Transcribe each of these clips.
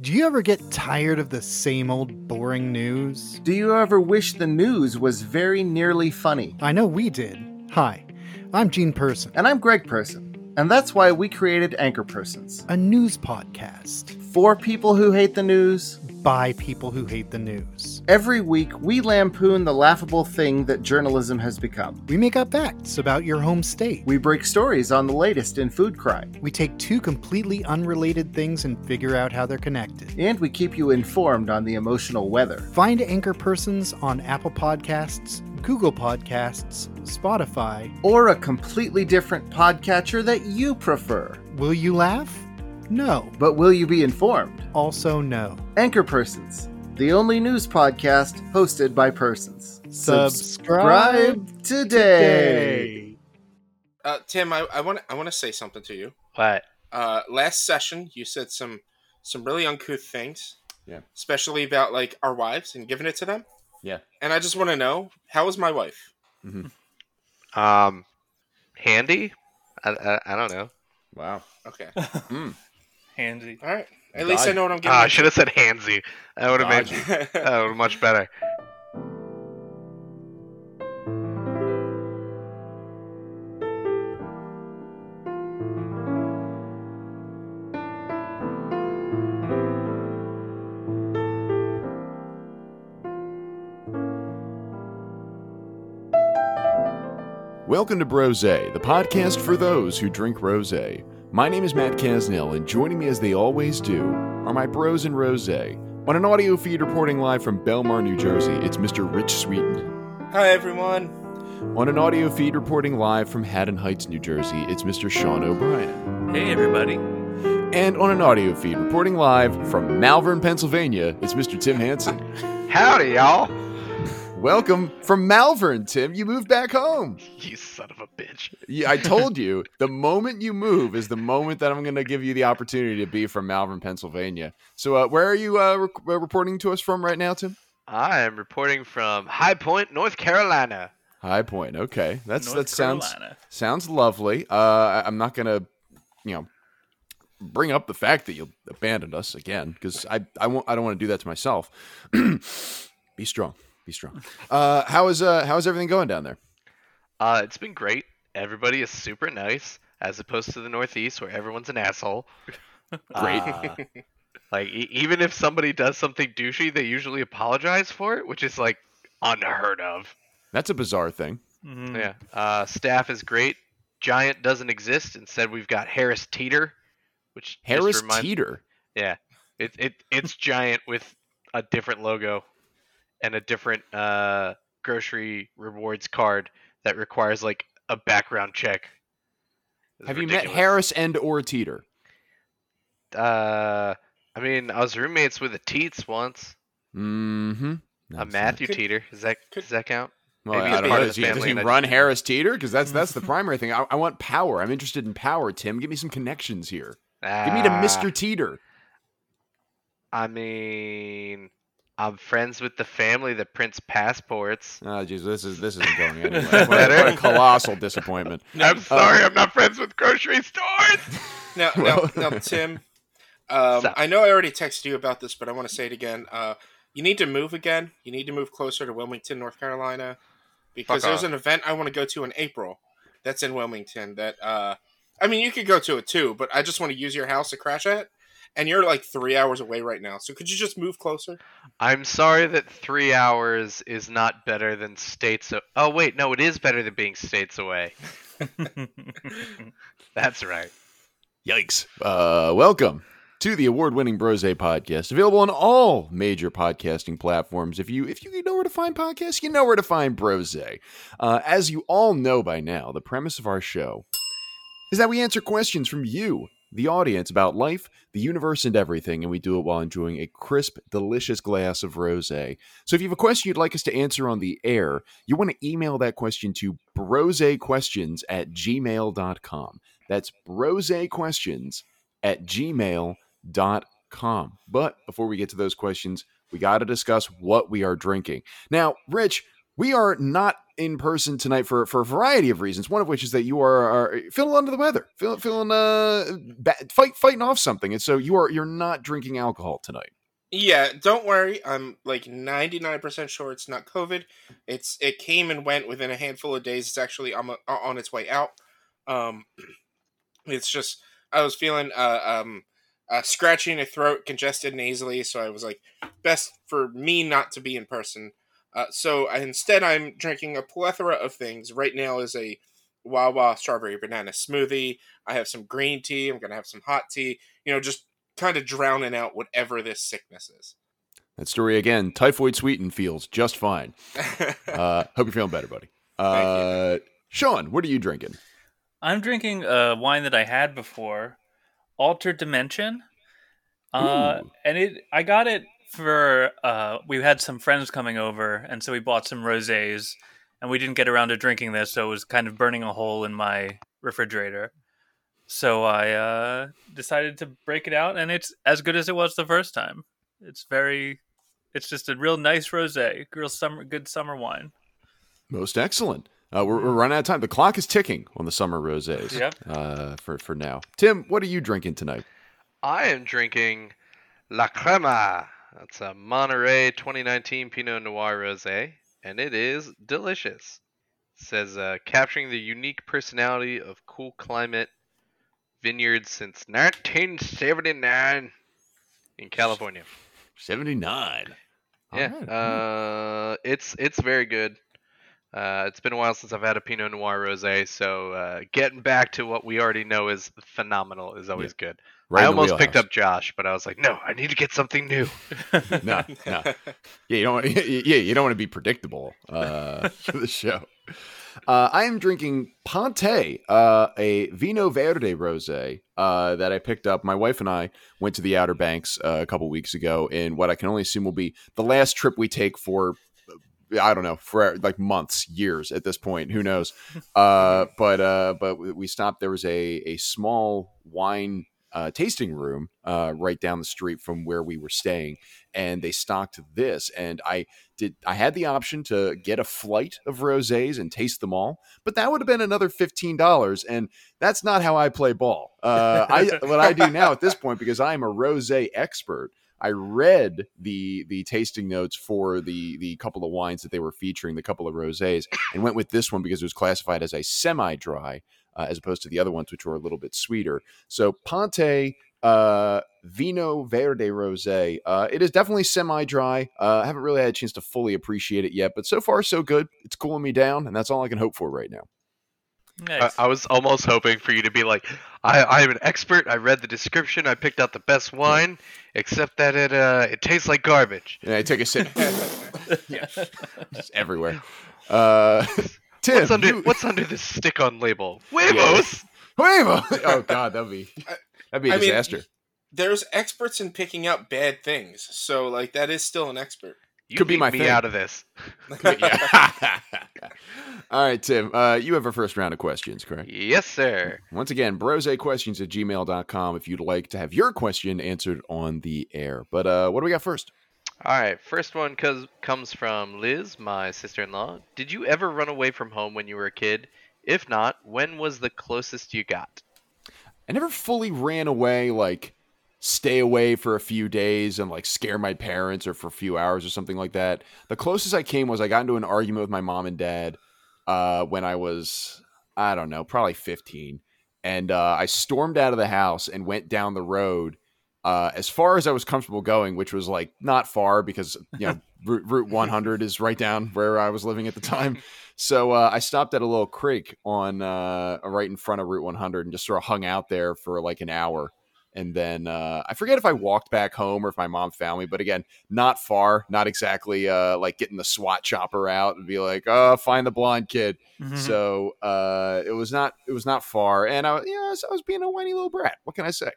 Do you ever get tired of the same old boring news? Do you ever wish the news was very nearly funny? I know we did. Hi, I'm Gene Person, And I'm Greg Person. And that's why we created Anchor Persons. a news podcast For people who hate the news, by people who hate the news. every week we lampoon the laughable thing that journalism has become. We make up facts about your home state. We break stories on the latest in food crime. We take two completely unrelated things and figure out how they're connected. And we keep you informed on the emotional weather. Find Anchor Persons on Apple Podcasts, Google Podcasts, Spotify. Or a completely different podcatcher that you prefer. Will you laugh? No. But will you be informed? Also, no. Anchor Persons, the only news podcast hosted by persons. Subscribe today. Uh, Tim, I, I want I want to say something to you. What? Uh, last session, you said some some really uncouth things. Yeah. Especially about like our wives and giving it to them. Yeah. And I just want to know how is my wife? Um, handy? I, I, I don't know. Wow. Okay. Handy. All right. At least I know what I'm getting. Ah, I should have said handsy. That would have made that would much better. Welcome to Brose, the podcast for those who drink rose. My name is Matt Casnell, and joining me as they always do are my bros and rose. On an audio feed reporting live from Belmar, New Jersey, it's Mr. Rich Sweeten. Hi everyone. On an audio feed reporting live from Haddon Heights, New Jersey, it's Mr. Sean O'Brien. Hey, everybody. And on an audio feed reporting live from Malvern, Pennsylvania, it's Mr. Tim Hansen. Howdy, y'all. Welcome from Malvern, Tim. You moved back home. You son of a bitch. Yeah, I told you the moment you move is the moment that I'm going to give you the opportunity to be from Malvern, Pennsylvania. So, uh, where are you uh, rec- uh, reporting to us from right now, Tim? I am reporting from High Point, North Carolina. High Point. Okay, that's North that sounds Carolina. sounds lovely. Uh, I- I'm not going to, you know, bring up the fact that you abandoned us again because I I won't I don't want to do that to myself. be strong. Be strong. Uh, how is uh how is everything going down there? Uh, it's been great. Everybody is super nice, as opposed to the Northeast, where everyone's an asshole. Great. Uh, like e- even if somebody does something douchey, they usually apologize for it, which is like unheard of. That's a bizarre thing. Mhm. Yeah. Uh, staff is great. Giant doesn't exist. Instead, we've got Harris Teeter, which Harris reminds- Teeter. Yeah, it it it's giant with a different logo and a different uh, grocery rewards card that requires like a background check. It's Have you met. Harris and or Teeter? Uh, I mean, I was roommates with a Teets once. Mm-hmm. A Matthew Could- Teeter. Does that could- does that count? Well, Maybe I don't know. Does he, does he and I run just- Harris Teeter? Because that's that's the primary thing. I, I want power. I'm interested in power. Tim, give me some connections here. Give me to Ah, Mr. Teeter. I mean, I'm friends with the family that prints passports. Oh, jeez, this is this isn't going anywhere. Is What, a, what a colossal disappointment. I'm sorry, I'm not friends with grocery stores. Now, now, now, Tim. Um, I know I already texted you about this, but I want to say it again. Uh, you need to move again. You need to move closer to Wilmington, North Carolina, because Fuck there's off. an event I want to go to in April. That's in Wilmington. That uh, I mean, you could go to it too, but I just want to use your house to crash at. And you're like three hours away right now, so could you just move closer? I'm sorry that three hours is not better than states. O- oh wait, no, it is better than being states away. That's right. Yikes. Uh, welcome to the award-winning Brose podcast, available on all major podcasting platforms. If you if you know where to find podcasts, you know where to find Brose. Uh, as you all know by now, the premise of our show is that we answer questions from you, the audience, about life, the universe, and everything, and we do it while enjoying a crisp, delicious glass of rose. So if you have a question you'd like us to answer on the air, you want to email that question to brosequestions at gmail.com. That's brosequestions at gmail.com. But before we get to those questions, we got to discuss what we are drinking. Now, Rich, we are not in person tonight for for a variety of reasons. One of which is that you are, are feeling under the weather, feeling feeling uh ba- fight fighting off something, and so you are you're not drinking alcohol tonight. Yeah, don't worry. I'm like 99% sure it's not COVID. It's it came and went within a handful of days. It's actually on, on its way out. Um, it's just I was feeling uh, um, uh, throat, congested nasally, so I was like, best for me not to be in person. Uh, so I, instead, I'm drinking a plethora of things. Right now is a Wawa strawberry banana smoothie. I have some green tea. I'm gonna have some hot tea. You know, just kind of drowning out whatever this sickness is. That story again. Typhoid sweeten feels just fine. Uh, hope you're feeling better, buddy. Uh, Sean, what are you drinking? I'm drinking a wine that I had before, Altered Dimension. Uh, Ooh. and it I got it for uh, we had some friends coming over, and so we bought some rosés, and we didn't get around to drinking this, so it was kind of burning a hole in my refrigerator. So I uh, decided to break it out, and it's as good as it was the first time. It's very, it's just a real nice rosé, real summer, good summer wine. Most excellent. Uh, we're, we're running out of time. The clock is ticking on the summer rosés. Yep. Uh, for for now, Tim, what are you drinking tonight? I am drinking La Crema. That's a Monterey 2019 Pinot Noir Rosé, and it is delicious. It says uh, capturing the unique personality of cool climate vineyards since 1979 in California. Seventy nine. Yeah, uh, it's it's very good. Uh, it's been a while since I've had a Pinot Noir rosé, so uh, getting back to what we already know is phenomenal is always good. I almost picked up Josh, but I was like, no, I need to get something new. no, no. Yeah, you don't. Want, yeah, you don't want to be predictable uh, for the show. Uh, I am drinking Ponte, uh, a Vinho Verde rosé uh, that I picked up. My wife and I went to the Outer Banks uh, a couple weeks ago in what I can only assume will be the last trip we take for. I don't know for like months, years at this point. Who knows? Uh, but uh, but we stopped. There was a a small wine uh, tasting room uh, right down the street from where we were staying, and they stocked this. And I did. I had the option to get a flight of rosés and taste them all, but that would have been another fifteen dollars, and that's not how I play ball. Uh, I what I do now at this point because I am a rosé expert. I read the the tasting notes for the the couple of wines that they were featuring, the couple of rosés, and went with this one because it was classified as a semi dry uh, as opposed to the other ones, which were a little bit sweeter. So Ponte uh, Vinho Verde Rosé. Uh, it is definitely semi-dry. Uh, I haven't really had a chance to fully appreciate it yet, but so far so good. It's cooling me down, and that's all I can hope for right now. I, Nice. I was almost hoping for you to be like, I, I'm an expert. I read the description. I picked out the best wine, except that it uh, it tastes like garbage. And I took a sip. yeah, just everywhere. Uh, Tim, What's under you- What's under this stick-on label? Huevos. Huevo! Oh God, that'd be that'd be a I mean, disaster. There's experts in picking out bad things, so like that is still an expert. You Could be my me thing. out of this. All right, Tim. Uh, you have a first round of questions, correct? Yes, sir. Once again, brosequestions at gmail.com if you'd like to have your question answered on the air. But uh, what do we got first? All right, first one cause, comes from Liz, my sister-in-law. Did you ever run away from home when you were a kid? If not, when was the closest you got? I never fully ran away, like stay away for a few days and like scare my parents or for a few hours or something like that. The closest I came was I got into an argument with my mom and dad uh, when I was, I don't know, probably 15. And uh, I stormed out of the house and went down the road uh, as far as I was comfortable going, which was like not far because, you know, Route, Route 100 is right down where I was living at the time. So uh, I stopped at a little creek on uh, right in front of Route 100 and just sort of hung out there for like an hour. And then uh, I forget if I walked back home or if my mom found me, but again, not far, not exactly uh, like getting the SWAT chopper out and be like, "Oh, find the blonde kid." Mhm. So uh, it was not, it was not far, and I, you know, I was, I was being a whiny little brat. What can I say?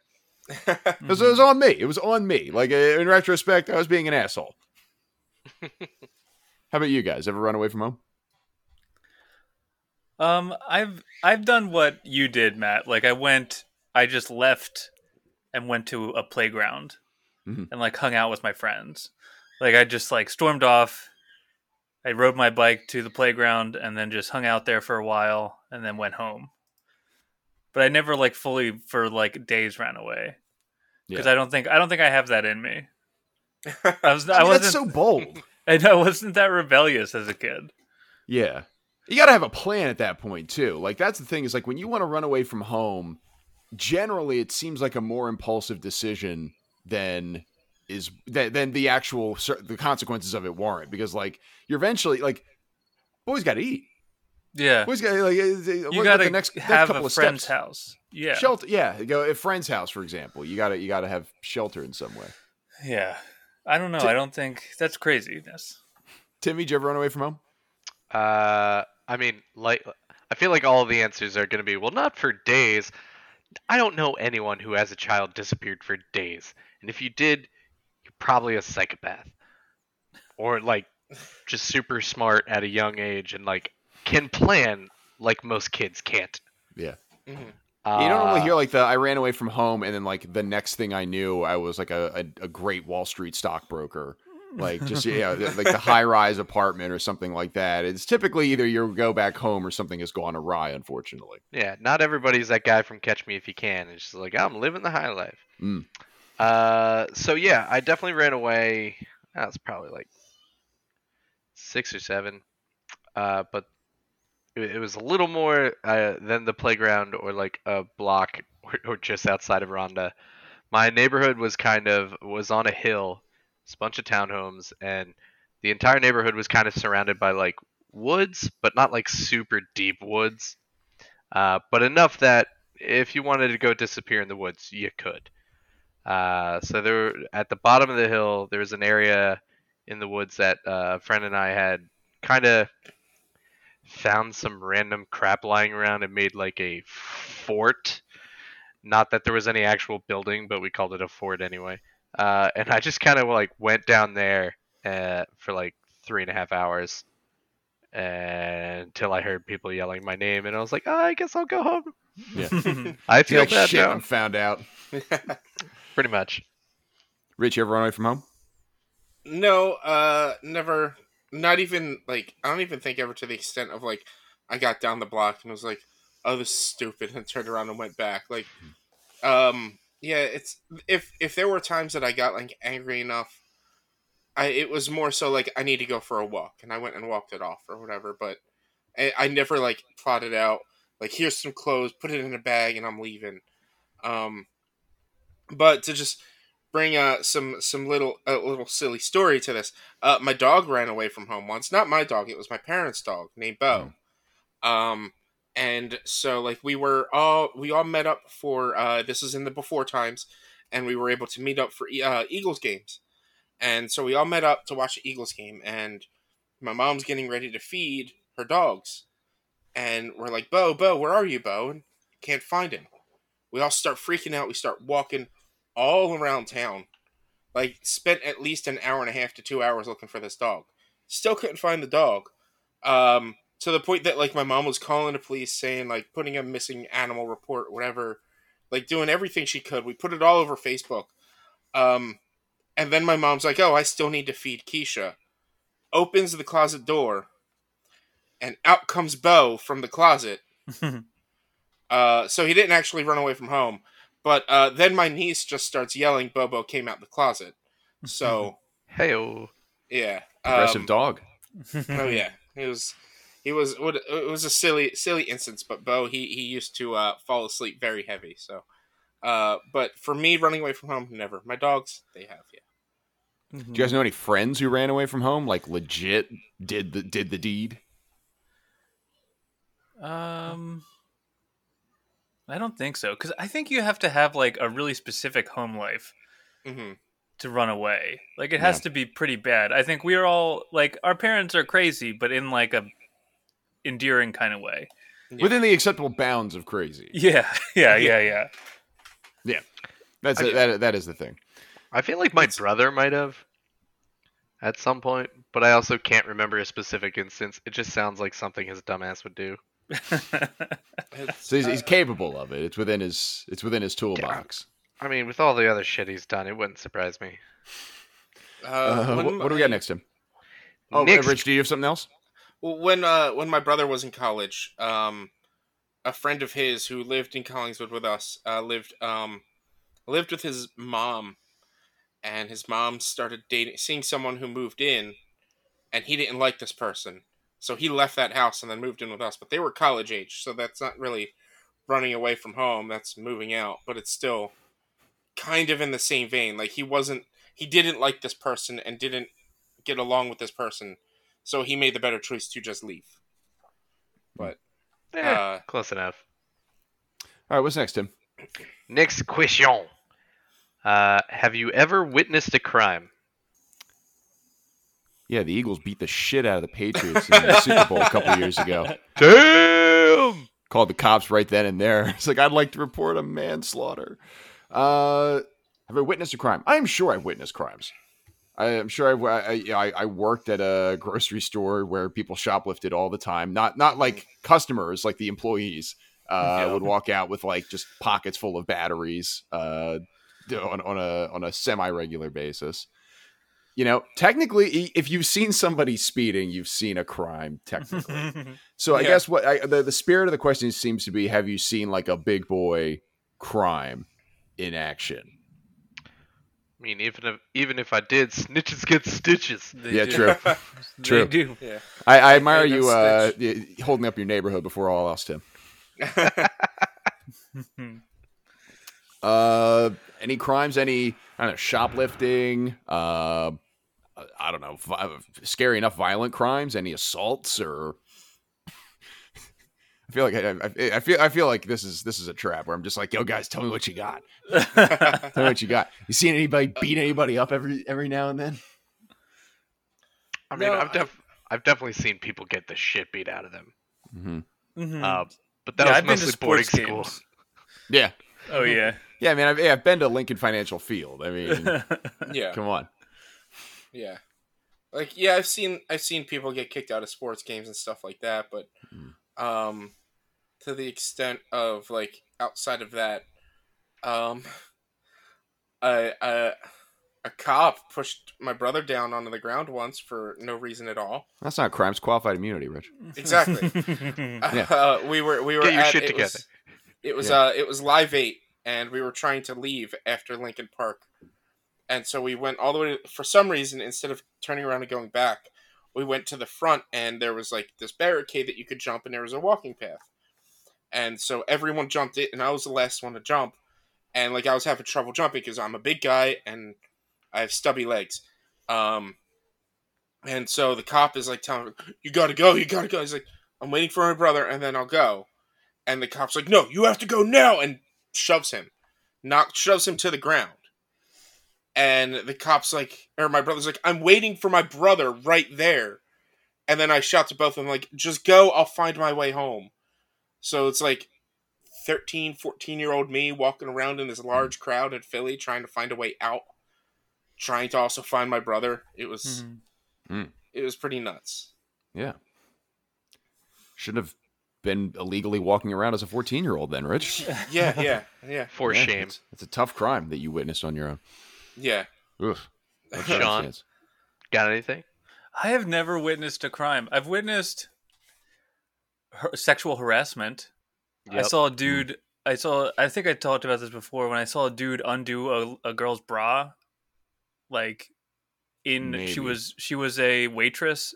It was, it was on me. It was on me. Like uh, in retrospect, I was being an asshole. How about you guys? Ever run away from home? Um, I've I've done what you did, Matt. Like I went, I just left and went to a playground Mhm. and like hung out with my friends. Like I just like stormed off, I rode my bike to the playground and then just hung out there for a while and then went home. But I never like fully for like days ran away because Yeah. I don't think I don't think I have that in me. I was I I, mean, wasn't that's so bold. I know, I wasn't that rebellious as a kid. Yeah. You got to have a plan at that point too. Like that's the thing is like when you want to run away from home, generally it seems like a more impulsive decision than is than, than the actual the consequences of it warrant because like you're eventually like boys got to eat. Yeah, Boys got like you you got to the next, next have couple a of friend's steps. house. Yeah, Shelter, yeah. Go at friend's house, for example. You got to you got to have shelter in some way. yeah. I don't know. I don't think that's craziness. Timmy, did you ever run away from home? Uh, I mean, like, I feel like all the answers are going to be, well, not for days. I don't know anyone who, has a child, disappeared for days. And if you did, you're probably a psychopath, or like just super smart at a young age and like can plan like most kids can't. Yeah. Mhm. you don't normally Uh, hear like the I ran away from home and then like the next thing I knew I was like a, a, a great Wall Street stockbroker. Like just yeah, the- like the high rise apartment or something like that. It's typically either you go back home or something has gone awry, unfortunately. Yeah, not everybody's that guy from Catch Me If You Can. It's just like I'm living the high life. Mm. Uh, so yeah, I definitely ran away. I was probably like six or seven, uh, but it, it was a little more uh, than the playground or like a block or, or just outside of Rhonda. My neighborhood was kind of was on a hill, it's a bunch of townhomes, and the entire neighborhood was kind of surrounded by like woods, but not like super deep woods, uh, but enough that if you wanted to go disappear in the woods, you could. Uh, so there, at the bottom of the hill, there was an area in the woods that uh, a friend and I had kind of found some random crap lying around and made like a fort. Not that there was any actual building, but we called it a fort anyway. Uh, and I just kind of like went down there uh, for like three and a half hours until I heard people yelling my name, and I was like, oh, I guess I'll go home. Yeah. I feel like bad shit, now. I'm found out. Pretty much. Rich, you ever run away from home? no, uh, never. Not even like I don't even think ever to the extent of like I got down the block and was like, "Oh, this is stupid," and turned around and went back. Like, um, yeah, it's if if there were times that I got like angry enough, I it was more so like I need to go for a walk, and I went and walked it off or whatever. But I, I never like plotted out like here's some clothes, put it in a bag, and I'm leaving. Um, but to just bring uh some some little a little silly story to this. Uh, my dog ran away from home once. Not my dog; it was my parents' dog named Bo. Um, and so like we were all we all met up for uh this is in the before times, and we were able to meet up for uh, Eagles games. And so we all met up to watch the Eagles game, and my mom's getting ready to feed her dogs, and we're like, "Bo, Bo, where are you, Bo?" And can't find him. We all start freaking out. We start walking all around town. Like spent at least an hour and a half to two hours looking for this dog. Still couldn't find the dog. Um, to the point that like my mom was calling the police saying like putting a missing animal report, whatever, like doing everything she could. We put it all over Facebook. Um, and then my mom's like, "Oh, I still need to feed Keisha." Opens the closet door, and out comes Bo from the closet. Uh, so he didn't actually run away from home. But uh, then my niece just starts yelling, "Bobo came out the closet." So Hey, yeah, Aggressive um, dog. oh yeah, he was. He was. what- It was a silly, silly instance. But Bo, he he used to uh, fall asleep very heavy. So, uh, but for me, running away from home, never. My dogs, they have. Yeah. Do you guys know any friends who ran away from home? Like legit did the did the deed? Um, I don't think so because I think you have to have like a really specific home life hmm to run away. Like it has Yeah. to be pretty bad. I think we're all like our parents are crazy, but in like a endearing kind of way. Yeah. Within the acceptable bounds of crazy. Yeah, yeah, yeah, yeah. Yeah, that's I it, that that is the thing. I feel like my It's- brother might have at some point, but I also can't remember a specific instance. It just sounds like something his dumbass would do. So he's, he's capable of it. It's within his it's within his toolbox. I mean, with all the other shit he's done, it wouldn't surprise me. uh, Uh, what, what do we got my- next, Tim? Oh, Nick's- Rich, do you have something else? When uh when my brother was in college, um, a friend of his who lived in Collingswood with us uh, lived um lived with his mom, and his mom started dating seeing someone who moved in, and he didn't like this person, so he left that house and then moved in with us. But they were college age, so that's not really running away from home. That's moving out, but it's still kind of in the same vein. Like he wasn't he didn't like this person and didn't get along with this person so he made the better choice to just leave. But Eh, Uh, close enough. All right, what's next, Tim? Next question. Uh, have you ever witnessed a crime? Yeah, the Eagles beat the shit out of the Patriots in the Super Bowl a couple years ago. Damn. Called the cops right then and there. It's like I'd like to report a manslaughter. Uh, have I witnessed a crime? I'm sure I've witnessed crimes. I am sure I've, I, I I worked at a grocery store where people shoplifted all the time. Not not like customers, like the employees uh, Yeah. would walk out with like just pockets full of batteries uh, on on a on a semi regular basis. You know, technically, if you've seen somebody speeding, you've seen a crime. Technically, so I Yeah. guess what I, the the spirit of the question seems to be: Have you seen like a big boy crime in action? I mean, even if even if I did, snitches get stitches. They Yeah, do. true. They True. do. yeah. I, I admire you uh, holding up your neighborhood before all else, Tim. Uh, any crimes? Any I don't know, shoplifting? Uh, I don't know, vi- scary enough violent crimes? Any assaults or? I feel like I, I, I feel I feel like this is this is a trap where I'm just like, yo, guys, tell me what you got. Tell me what you got. You seen anybody beat anybody up every every now and then? I mean, No, I've def- I've definitely seen people get the shit beat out of them. Mm-hmm. Mhm. Uh, but that Yeah, was I've been to mostly boarding sports school. games. Yeah, Oh yeah. yeah, man. I've, yeah, I've been to Lincoln Financial Field. I mean, yeah. come on. Yeah. Like yeah, I've seen I've seen people get kicked out of sports games and stuff like that, but Mm. Um to the extent of like outside of that, um a a, a cop pushed my brother down onto the ground once for no reason at all. That's not crimes. Qualified immunity, Rich. Exactly. Yeah. Uh, we were we were Get your at, shit it together. Was, it was Yeah. uh it was live eight, and we were trying to leave after Lincoln Park, and so we went all the way. For some reason, instead of turning around and going back, we went to the front, and there was like this barricade that you could jump, and there was a walking path, and so everyone jumped it, and I was the last one to jump, and like I was having trouble jumping because I'm a big guy and I have stubby legs, um. And so the cop is like telling me, "You gotta go, you gotta go." He's like, I'm waiting for my brother and then I'll go. And the cop's like, no, you have to go now and shoves him. Knock shoves him to the ground. And the cop's like or my brother's like, I'm waiting for my brother right there. And then I shout to both of them like, just go, I'll find my way home. So it's like 13, 14 year old me walking around in this large crowd in Philly trying to find a way out. Trying to also find my brother. It was Mhm. it was pretty nuts. Yeah. Should have been illegally walking around as a 14 year old then, Rich. Yeah, yeah, yeah. For Yeah, shame. It's, it's a tough crime that you witnessed on your own. Yeah. Oof. Sean? Got anything? I have never witnessed a crime. I've witnessed har- sexual harassment. I saw a hmm. dude. I saw. I think I talked about this before. When I saw a dude undo a, a girl's bra, like in Maybe. she was she was a waitress.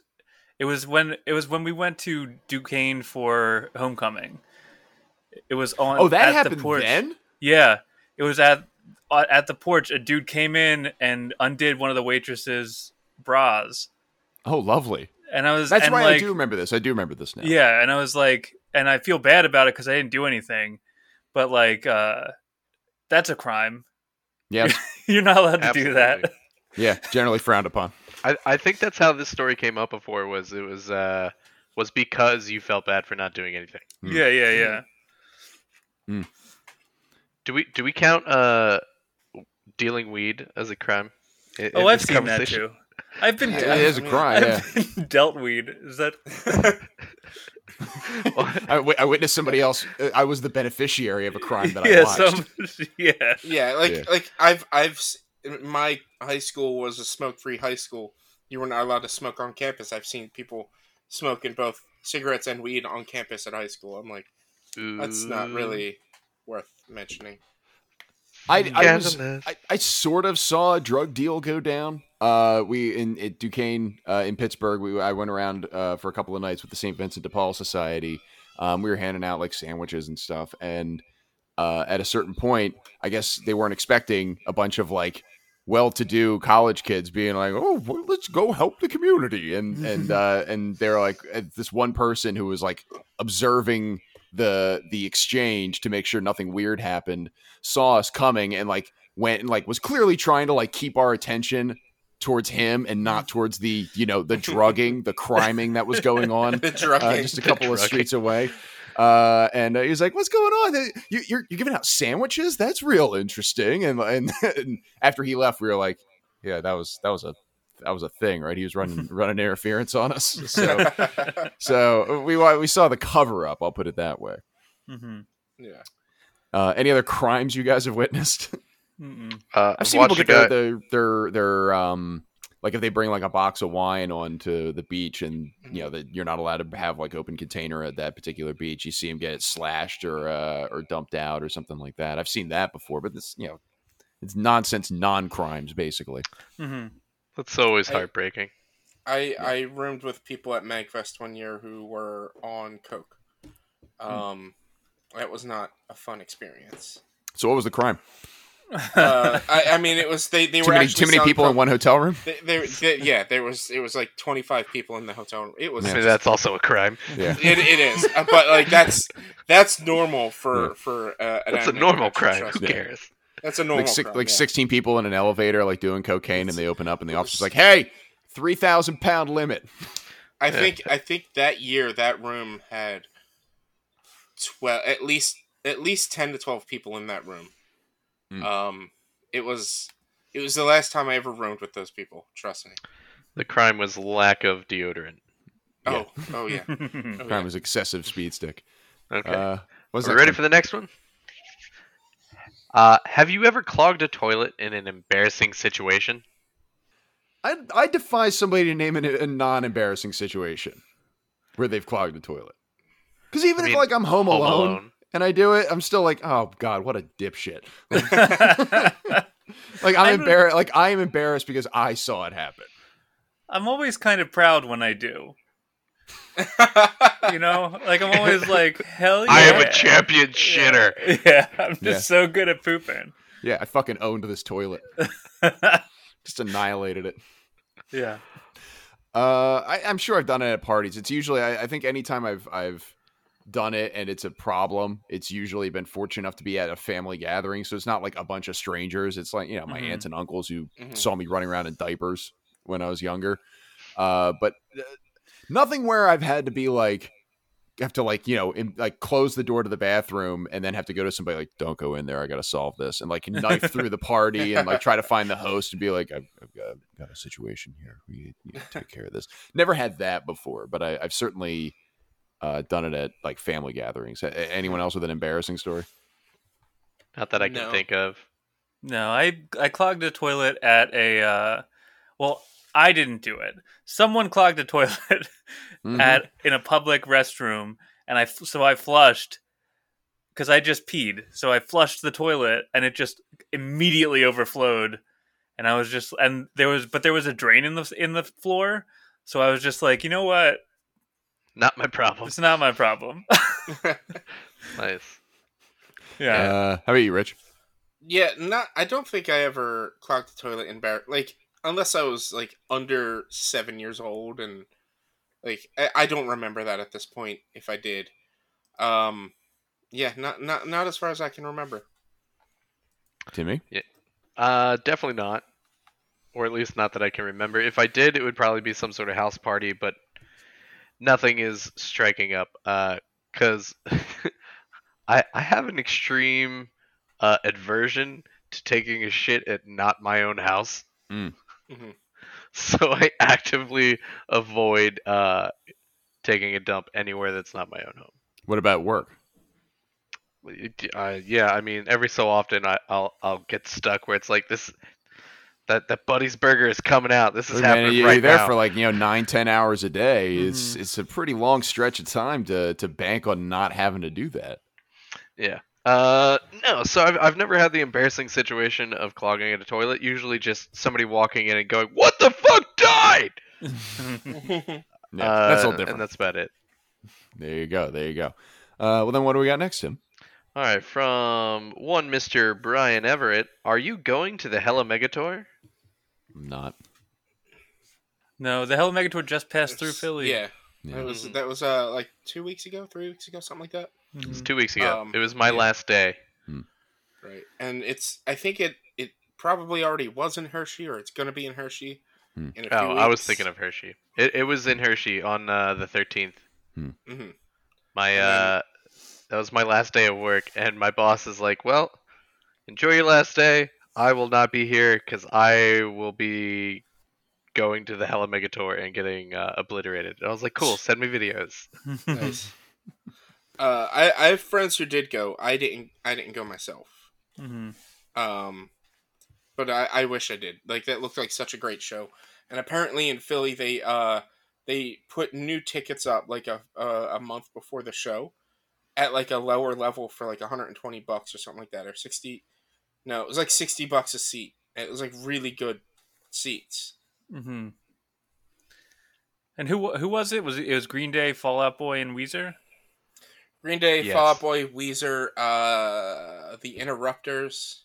It was when it was when we went to Duquesne for homecoming. It was on. Oh, that at happened the porch. then? Yeah, it was at at the porch. A dude came in and undid one of the waitress's bras, Oh, lovely. and I was. That's and right. I do remember this. I do remember this now. yeah, and I was like, and I feel bad about it because I didn't do anything, but like, uh, that's a crime. Yeah. You're not allowed to do that. Yeah. Generally frowned upon. I, I think that's how this story came up before. Was it was uh was because you felt bad for not doing anything. Hmm. Yeah, yeah, yeah. Do we do we count uh dealing weed as a crime? in- in Oh, I've seen that too. I've been. Yeah, it is a crime. Yeah. I've been dealt weed. Is that? I, wi- witnessed somebody else. uh, I was the beneficiary of a crime that I yeah, watched. some. Yeah. Yeah, like Yeah. like I've I've my high school was a smoke free high school, you were not allowed to smoke on campus. I've seen people smoking both cigarettes and weed on campus at high school. I'm like, that's not really worth mentioning. I, I, was, I, I sort of saw a drug deal go down. Uh, we in at Duquesne uh, in Pittsburgh. We I went around uh, for a couple of nights with the St. Vincent de Paul Society. Um, we were handing out like sandwiches and stuff, and uh, at a certain point, I guess they weren't expecting a bunch of like well-to-do college kids being like, "Oh, well, let's go help the community," and and uh, and they're like uh, this one person who was like observing the the exchange to make sure nothing weird happened saw us coming and like went and like was clearly trying to like keep our attention towards him and not towards the you know the drugging the criming that was going on The drugging. uh, just a couple of streets away. Uh, and uh, he was like, "What's going on? You, you're you're giving out sandwiches? That's real interesting." And, and and after he left, we were like, "Yeah, that was that was a that was a thing, right? He was running running interference on us." So so we we saw the cover up. I'll put it that way. hmm yeah. Uh, any other crimes you guys have witnessed? Uh, I've seen people get their, guy- their their their um like if they bring like a box of wine onto the beach and you know that you're not allowed to have like open container at that particular beach, you see them get it slashed or uh, or dumped out or something like that. I've seen that before, but this you know it's nonsense, non crimes basically. hmm That's always I- heartbreaking. I I roomed with people at Magfest one year who were on coke. Hmm. Um, that was not a fun experience. So what was the crime? Uh, I, I mean, it was they they Too were many too many selling people in one hotel room. They, they, they- yeah, there was it was like twenty five people in the hotel room. It was I Yeah. mean, that's also a crime. Yeah. it, it is, Uh, but like that's that's normal for Yeah. for uh, an That's a normal convention, crime. Who me. cares? That's a normal Like six, crime, like yeah. 16 people in an elevator like doing cocaine and they open up and the officer's like, "Hey, 3000 pound limit." I think I think that year that room had twelve at least at least ten to twelve people in that room. Hmm. Um, it was it was the last time I ever roomed with those people. Trust me. The crime was lack of deodorant. Yeah. Oh oh yeah. Oh, Crime yeah. was excessive speed stick. Okay. Uh, what's Are we that ready one? for the next one? Uh, have you ever clogged a toilet in an embarrassing situation? I I defy somebody to name a, a non-embarrassing situation where they've clogged a toilet. Because even I if like I'm home, Home alone, Alone. and I do it, I'm still like, oh god, what a dipshit. Like I'm I don't- embarrassed. Like I am embarrassed because I saw it happen. I'm always kind of proud when I do. You know, like I'm always like, hell yeah! I am a champion shitter. Yeah, I'm just Yeah. so good at pooping. Yeah, I fucking owned this toilet. Just annihilated it. yeah. Uh, I, I'm sure I've done it at parties. It's usually I, I think anytime I've I've done it and it's a problem, it's usually been fortunate enough to be at a family gathering. So it's not like a bunch of strangers. It's like you know my Mhm. aunts and uncles who Mhm. saw me running around in diapers when I was younger. Uh, but uh, nothing where I've had to be like have to like you know in, like close the door to the bathroom and then have to go to somebody like don't go in there i gotta solve this and like knife through the party and like try to find the host and be like i've, I've got, got a situation here we need to take care of this never had that before but I, i've certainly uh, done it at like family gatherings A- a- anyone else with an embarrassing story Not that I can No. think of. No, I I clogged a toilet at a. Uh, well, I didn't do it. Someone clogged a toilet Mhm. at in a public restroom, and I f- so I flushed because I just peed. So I flushed the toilet, and it just immediately overflowed, and I was just and there was but there was a drain in the in the floor, so I was just like, you know what, Not my problem. it's not my problem. Nice. yeah. uh, how about you rich Yeah, not. I don't think I ever clogged the toilet in bar. Like, unless I was like under seven years old, and like I, I don't remember that at this point. If I did, um, yeah, not not not as far as I can remember. timmy yeah, Uh, definitely not. Or at least not that I can remember. If I did, it would probably be some sort of house party, but nothing is striking up. Uh, cause I I have an extreme uh aversion to taking a shit at not my own house. Hmm So I actively avoid uh taking a dump anywhere that's not my own home. what about work Uh, yeah, I mean, every so often I, I'll I'll get stuck where it's like this. that that Buddy's Burger is coming out. This is Look, man, happening you're right there now. for like you know nine, ten hours a day. It's Mhm. it's a pretty long stretch of time to to bank on not having to do that. Yeah. Uh, no. So I've I've never had the embarrassing situation of clogging a toilet. Usually, just somebody walking in and going, "What the fuck died?" Yeah, Uh, that's all different. And that's about it. There you go. There you go. Uh, well, then what do we got next, Tim? All right. From one Mister Brian Everett, are you going to the Hella Megatour? I'm not. no, the Hella Megatour just passed through Philly. Yeah, Yeah. that was that was uh like two weeks ago, three weeks ago, something like that. It was Mhm. two weeks ago. Um, it was my yeah. last day. Right, and it's I think it it probably already was in Hershey or it's gonna be in Hershey. Hmm. In a Oh, few I was thinking of Hershey. It it was in Hershey on uh, the thirteenth. Mhm. My And then- uh, that was my last day of work, and my boss is like, "Well, enjoy your last day. I will not be here because I will be going to the Hella Megatour and getting uh, obliterated." And I was like, "Cool, send me videos." Nice. uh, I I have friends who did go. I didn't. I didn't go myself. Mhm. Um, but I, I wish I did. Like that looked like such a great show. And apparently in Philly they uh they put new tickets up like a a, a month before the show at like a lower level for like 120 bucks or something like that or 60 No, it was like 60 bucks a seat. It was like really good seats. Mhm. And who who was it? Was it, it was Green Day, Fall Out Boy, and Weezer? Green Day, Yes. Fall Out Boy, Weezer, uh The Interrupters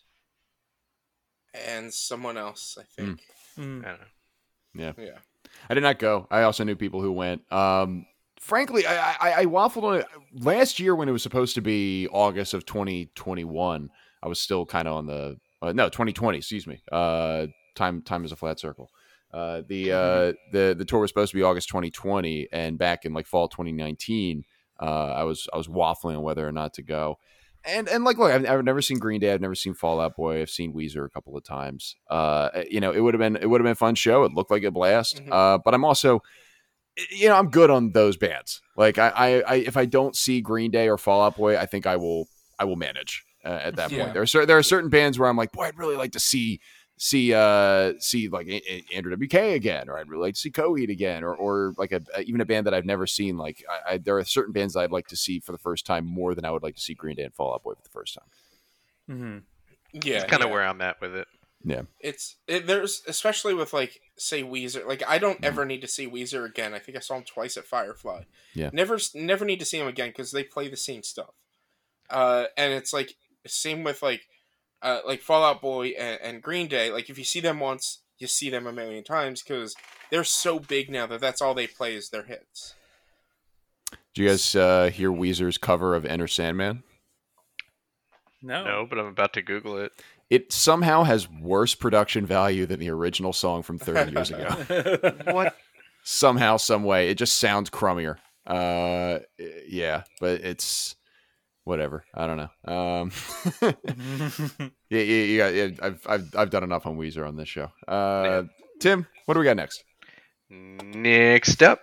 and someone else, I think. Mm. I don't know. Yeah. I did not go. I also knew people who went. Um, frankly, I, I, I waffled on it last year when it was supposed to be August of 2021. I was still kind of on the uh, no 2020. Excuse me. Uh, time time is a flat circle. Uh, the uh, the the tour was supposed to be August 2020, and back in like fall 2019, uh, I was I was waffling on whether or not to go. And and like look, I've, I've never seen Green Day. I've never seen Fallout Boy. I've seen Weezer a couple of times. Uh, you know, it would have been it would have been a fun show. It looked like a blast. Mhm. Uh, but I'm also, you know, I'm good on those bands. Like I, I, I if I don't see Green Day or Fallout Boy, I think I will I will manage uh, at that Yeah. point. There are cer- there are certain bands where I'm like, boy, I'd really like to see see uh see like A- A- Andrew WK again, or I'd really like to see Coheed again, or or like a, even a band that I've never seen. Like I, I, there are certain bands I'd like to see for the first time more than I would like to see Green Day and Fall Out Boy for the first time. Mhm. Yeah. That's kind of yeah. where I'm at with it. Yeah, it's it, there's especially with like say Weezer. Like I don't Mhm. ever need to see Weezer again. I think I saw him twice at Firefly. Yeah. Never never need to see him again because they play the same stuff. Uh, and it's like same with like uh like Fallout Boy and, and Green Day. Like if you see them once, you see them a million times because they're so big now that that's all they play is their hits. Do you guys uh, hear Weezer's cover of Enter Sandman? No. No, but I'm about to Google it. It somehow has worse production value than the original song from 30 years ago. What? somehow, some way, it just sounds crummier. Uh, yeah, but it's whatever. I don't know. Um, yeah, yeah, yeah, yeah. I've, I've, I've done enough on Weezer on this show. Uh, Tim, what do we got next? Next up,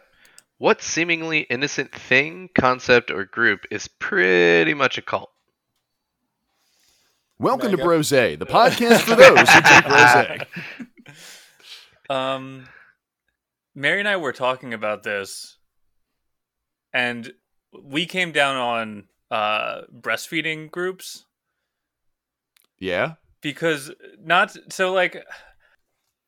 what seemingly innocent thing, concept, or group is pretty much a cult? Welcome to Brose, the podcast for those who drink rose. um, Mary and I were talking about this, and we came down on uh, breastfeeding groups Yeah, because not so like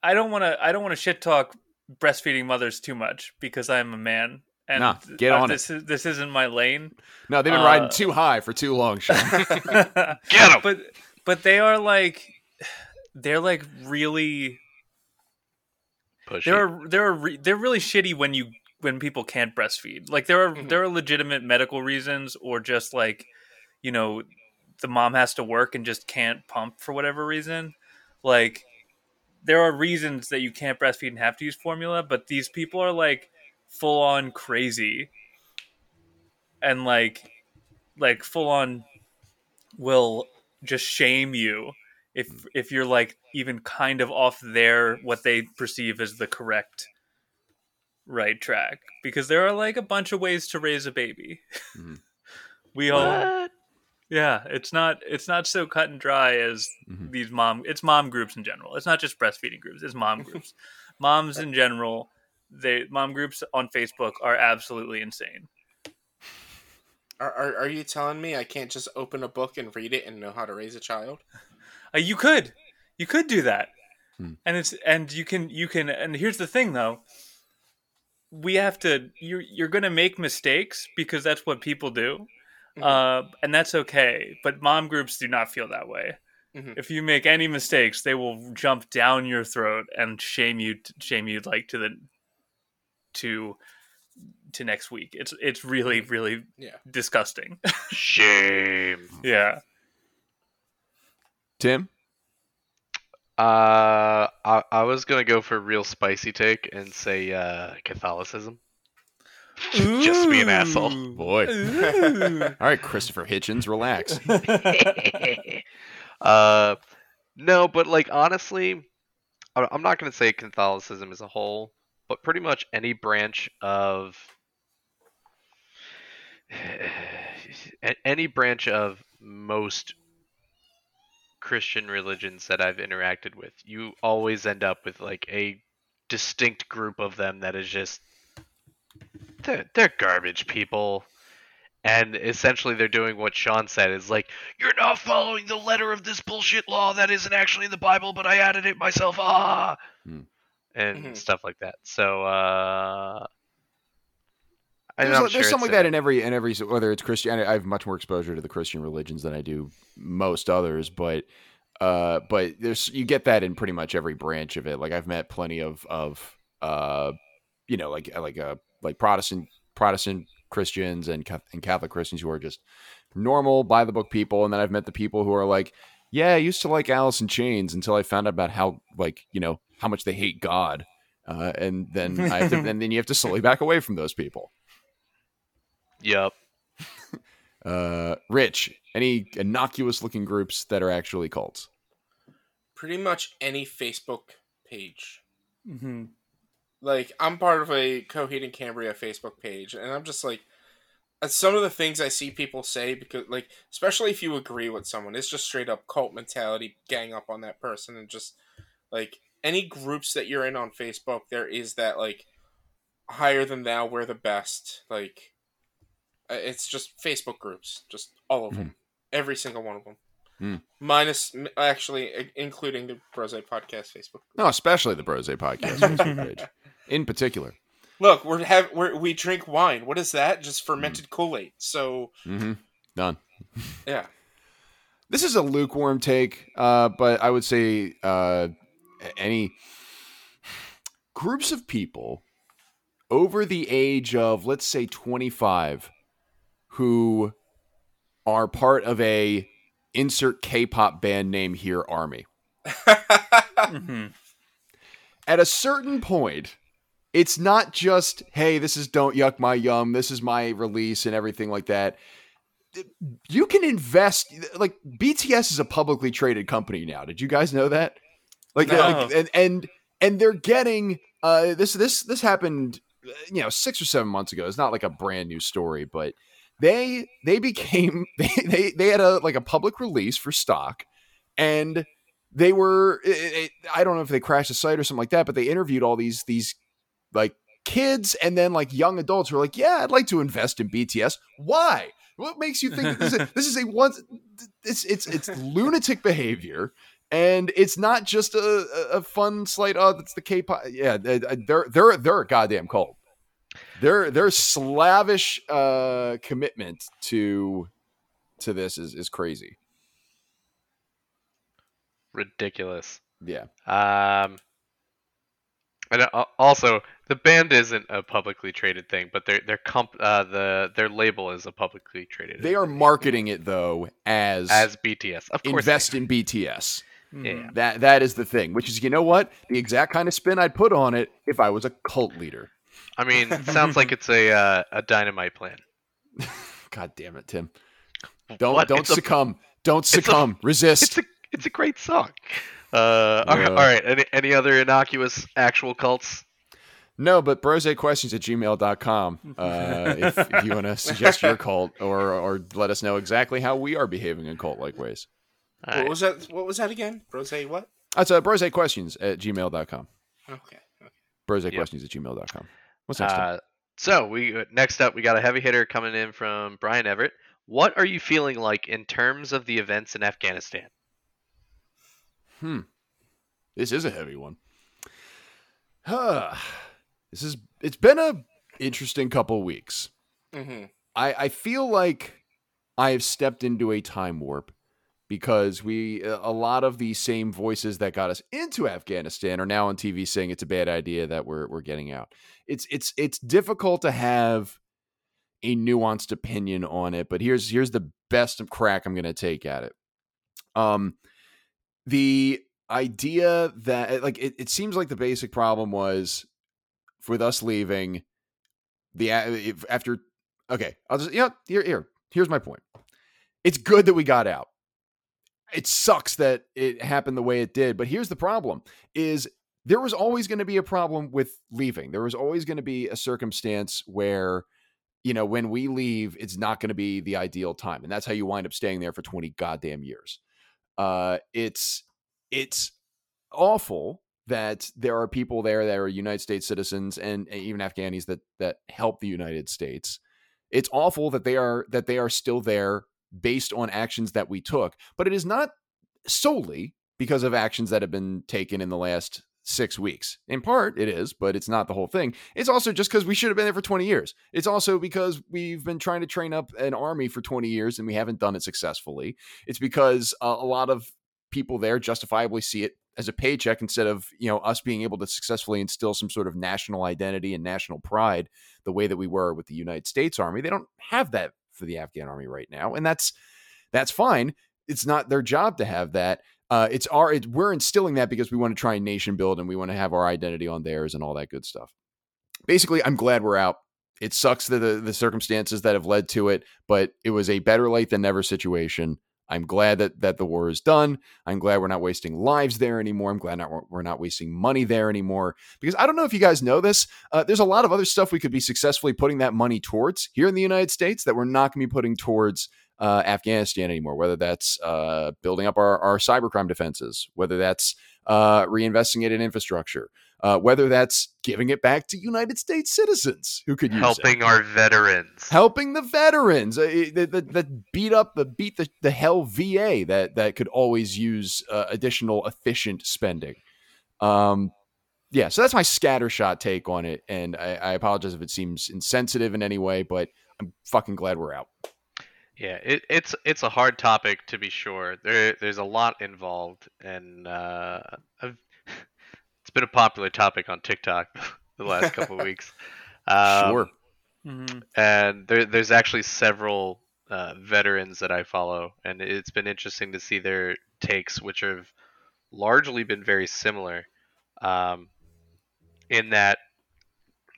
I don't want to I don't want to shit talk breastfeeding mothers too much because I'm a man and Nah, get uh, on this is this isn't my lane. no, they've been Uh, riding too high for too long. Sean. Get 'em! but but they are like they're like really Pushy. they're they're re- they're really shitty when you when people can't breastfeed. Like there are Mhm. there are legitimate medical reasons or just like you know the mom has to work and just can't pump for whatever reason. Like there are reasons that you can't breastfeed and have to use formula, but these people are like full on crazy and like like full on will just shame you if if you're like even kind of off their what they perceive as the correct right track because there are like a bunch of ways to raise a baby Mhm. we all What? Yeah, it's not it's not so cut and dry as Mhm. these mom it's mom groups in general. It's not just breastfeeding groups, it's mom groups. Moms in general, they mom groups on Facebook are absolutely insane. Are, are are you telling me I can't just open a book and read it and know how to raise a child? Uh, you could. You could do that. Hmm. And it's and you can you can and here's the thing though. We have to you're you're going to make mistakes because that's what people do. Mhm. Uh and that's okay, but mom groups do not feel that way. Mhm. If you make any mistakes, they will jump down your throat and shame you shame you like to the to to next week. It's it's really really Yeah. disgusting. Shame. yeah. Tim? Uh, I, I was gonna go for a real spicy take and say uh, Catholicism. Just be an asshole. Boy. All right, Christopher Hitchens, relax. uh, no, but like honestly, I- I'm not gonna say Catholicism as a whole, but pretty much any branch of any branch of most Christian religions that I've interacted with, you always end up with like a distinct group of them that is just they're, they're garbage people and essentially they're doing what Sean said is like you're not following the letter of this bullshit law that isn't actually in the Bible but I added it myself ah Hmm. and Mhm. stuff like that so uh There's, I'm there's something like that uh, in every in every whether it's Christian. I have much more exposure to the Christian religions than I do most others, but uh, but there's you get that in pretty much every branch of it. Like I've met plenty of of uh, you know, like like uh like Protestant Protestant Christians and and Catholic Christians who are just normal by the book people, and then I've met the people who are like, yeah, I used to like Alice in Chains until I found out about how like you know how much they hate God. Uh, and then I have to, and then you have to slowly back away from those people. Yep. Uh, Rich, any innocuous looking groups that are actually cults? Pretty much any Facebook page. hmm Like I'm part of a Coheed and Cambria Facebook page, and I'm just like, some of the things I see people say because, like, especially if you agree with someone, it's just straight up cult mentality, gang up on that person, and just like any groups that you're in on Facebook, there is that like higher than thou, we're the best. Like, it's just Facebook groups, just all of them, every single one of them. Hmm. Minus, actually, including the Brose Podcast Facebook. No, especially the Brose podcast Facebook page in particular. Look, we're have we're, we drink wine. What is that? Just fermented Kool Aid. So Mm-hmm. Done. yeah, This is a lukewarm take, uh, but I would say uh, any groups of people over the age of, let's say, 25 who are part of a insert K-pop band name here army. hmm at a certain point, it's not just, hey, this is Don't Yuck My Yum, this is my release and everything like that. You can invest, like, BTS is a publicly traded company now. Did you guys know that? Like, No. like and, and, and they're getting, uh, this, this, this happened, uh, you know, six or seven months ago. It's not like a brand new story, but they, they became, they, they, they had a, like a public release for stock and they were it, it, i don't know if they crashed the site or something like that but they interviewed all these these like kids and then like young adults who are like yeah i'd like to invest in bts why? What makes you think that this is, this is a one it's it's it's lunatic behavior and it's not just a, a a fun slight oh that's the k-pop yeah they're they're they're a goddamn cult their their slavish uh commitment to to this is is crazy Ridiculous. yeah Um, and uh, also the band isn't a publicly traded thing, but their their comp uh, the their label is a publicly traded. They are marketing it though as, as BTS, of course. invest in BTS. Yeah. That that is the thing. Which is, you know what, the exact kind of spin I'd put on it if I was a cult leader. I mean, it sounds like it's a uh, a dynamite plan. God damn it, Tim! Don't What? don't It's a- succumb. don't a- succumb. Resist. It's a it's a great song. Uh, all right, Yeah. all right. Any any other innocuous actual cults? No, but brosequestions at gmail.com uh, if, if you want to suggest your cult or or let us know exactly how we are behaving in cult like ways. All What right. was that? What was that again? Rose, what? That's uh, brosequestions at gmail.com. Okay. okay. Brosequestions at gmail.com. What's next? Tim? Uh, so we next up we got a heavy hitter coming in from Brian Everett. What are you feeling like in terms of the events in Afghanistan? Hmm. This is a heavy one. Huh. This is it's been a interesting couple weeks. Mm-hmm. I, I feel like I have stepped into a time warp because we uh, a lot of the same voices that got us into Afghanistan are now on TV saying it's a bad idea that we're we're getting out. It's it's it's difficult to have a nuanced opinion on it, but here's here's the best crack I'm going to take at it. Um the idea that uh, like it, it seems like the basic problem was with us leaving the uh, if, after okay i'll just yeah here here here's my point it's good that we got out it sucks that it happened the way it did but here's the problem is there was always going to be a problem with leaving there was always going to be a circumstance where you know when we leave it's not going to be the ideal time and that's how you wind up staying there for 20 goddamn years uh it's it's awful that there are people there that are United States citizens and even Afghanis that that help the United States. It's awful that they are that they are still there based on actions that we took, but it is not solely because of actions that have been taken in the last 6 weeks. In part it is, but it's not the whole thing. It's also just cuz we should have been there for 20 years. It's also because we've been trying to train up an army for 20 years and we haven't done it successfully. It's because uh, a lot of people there justifiably see it as a paycheck instead of you know us being able to successfully instill some sort of national identity and national pride the way that we were with the United States Army. They don't have that for the Afghan Army right now, and that's that's fine. It's not their job to have that. Uh, it's our it, we're instilling that because we want to try and nation build and we want to have our identity on theirs and all that good stuff. Basically, I'm glad we're out. It sucks that the the circumstances that have led to it, but it was a better late than never situation. I'm glad that that the war is done. I'm glad we're not wasting lives there anymore. I'm glad not we're not wasting money there anymore. Because I don't know if you guys know this. Uh, there's a lot of other stuff we could be successfully putting that money towards here in the United States that we're not going to be putting towards uh, Afghanistan anymore. Whether that's uh, building up our, our cybercrime defenses, whether that's uh, reinvesting it in infrastructure, uh, whether that's giving it back to United States citizens who could use it Helping our veterans. helping the veterans uh, that, beat up the beat the, the hell VA that that could always use uh, additional efficient spending. Um, yeah, so that's my scattershot take on it, and I, I apologize if it seems insensitive in any way, but I'm fucking glad we're out. Yeah, it, it's it's a hard topic to be sure. There there's a lot involved, and uh, I've, been a popular topic on TikTok the last couple of weeks. Um, sure, hmm and there, there's actually several uh, veterans that I follow, and it's been interesting to see their takes, which have largely been very similar, um, in that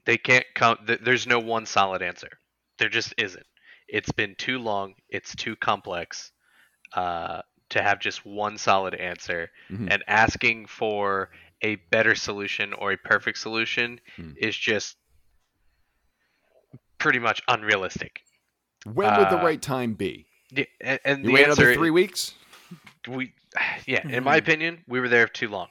they can't come. th- There's no one solid answer. There just isn't. It's been too long. It's too complex uh, to have just one solid answer, Mhm. and asking for a better solution or a perfect solution Hmm. is just pretty much unrealistic. when would the uh, right time be? Yeah, and, and You the wait answer another three weeks? we yeah, in my Mhm. opinion, we were there too long.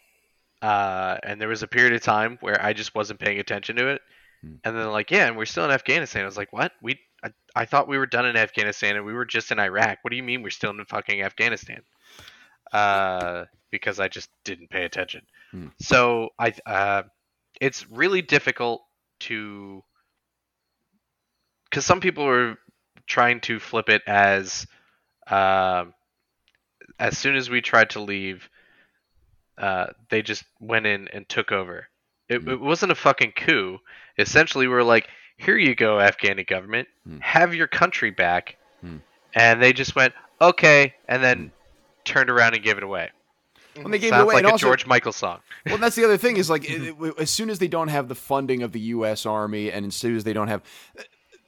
Uh, and there was a period of time where I just wasn't paying attention to it. Hmm. And then like, yeah, and we're still in Afghanistan. I was like, what? We I, I thought we were done in Afghanistan and we were just in Iraq. What do you mean we're still in fucking Afghanistan? Uh, because I just didn't pay attention. Hmm. So I uh, it's really difficult to because some people are trying to flip it as um, as soon as we tried to leave, uh, they just went in and took over. It, Hmm. it wasn't a fucking coup. Essentially, we are like, "Here you go, Afghani government, Hmm. have your country back," and they just went, "Okay," and then turned around and gave it away. When they gave Sounds it away, like and a also, George Michael song. well, that's the other thing is like it, it- as soon as they don't have the funding of the U.S. Army, and as soon as they don't have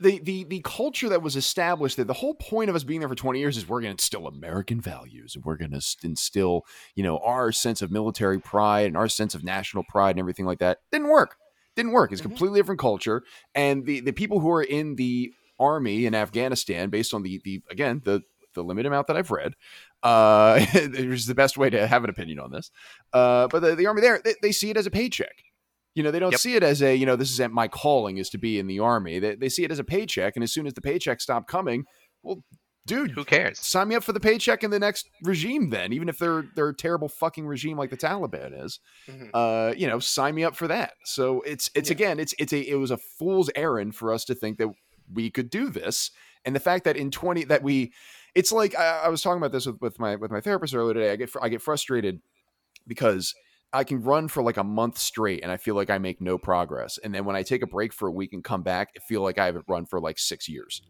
the the the culture that was established there, the whole point of us being there for twenty years is we're going to instill American values, and we're going to instill you know our sense of military pride and our sense of national pride and everything like that. Didn't work. Didn't work. It's a Mhm. completely different culture, and the the people who are in the army in Afghanistan, based on the the again the the limited amount that I've read, uh, which is the best way to have an opinion on this. Uh, but the, the army there, they, they see it as a paycheck. You know, they don't Yep. see it as a, you know, this is my calling is to be in the army. They, they see it as a paycheck. And as soon as the paycheck stop coming, well, dude, Who cares? sign me up for the paycheck in the next regime then, even if they're, they're a terrible fucking regime like the Taliban is, Mhm. uh, you know, sign me up for that. So it's, it's Yeah. again, it's, it's a, it was a fool's errand for us to think that we could do this. And the fact that in 20, that we, it's like, I, I was talking about this with, with my, with my therapist earlier today. I get, fr- I get frustrated because I can run for like a month straight and I feel like I make no progress. And then when I take a break for a week and come back, I feel like I haven't run for like six years.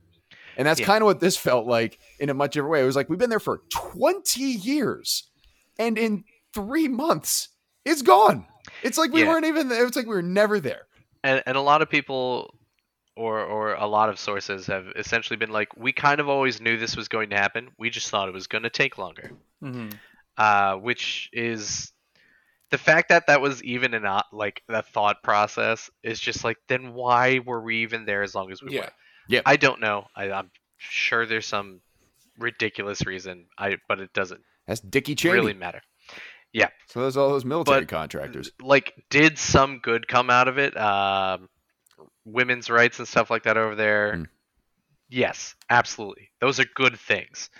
And that's Yeah. kind of what this felt like in a much different way. It was like we've been there for 20 years and in three months, it's gone. It's like we Yeah. weren't even It's like we were never there. and and a lot of people or or a lot of sources have essentially been like we kind of always knew this was going to happen we just thought it was going to take longer hmm uh which is the fact that that was even an o- like the thought process is just like then why were we even there as long as we Yeah. were Yeah. i don't know I, i'm sure there's some ridiculous reason i but it doesn't That's Dickie Cheney. really matter Yeah. So there's all those military But- contractors. like did some good come out of it um women's rights and stuff like that over there. Mm. yes absolutely. Those are good things.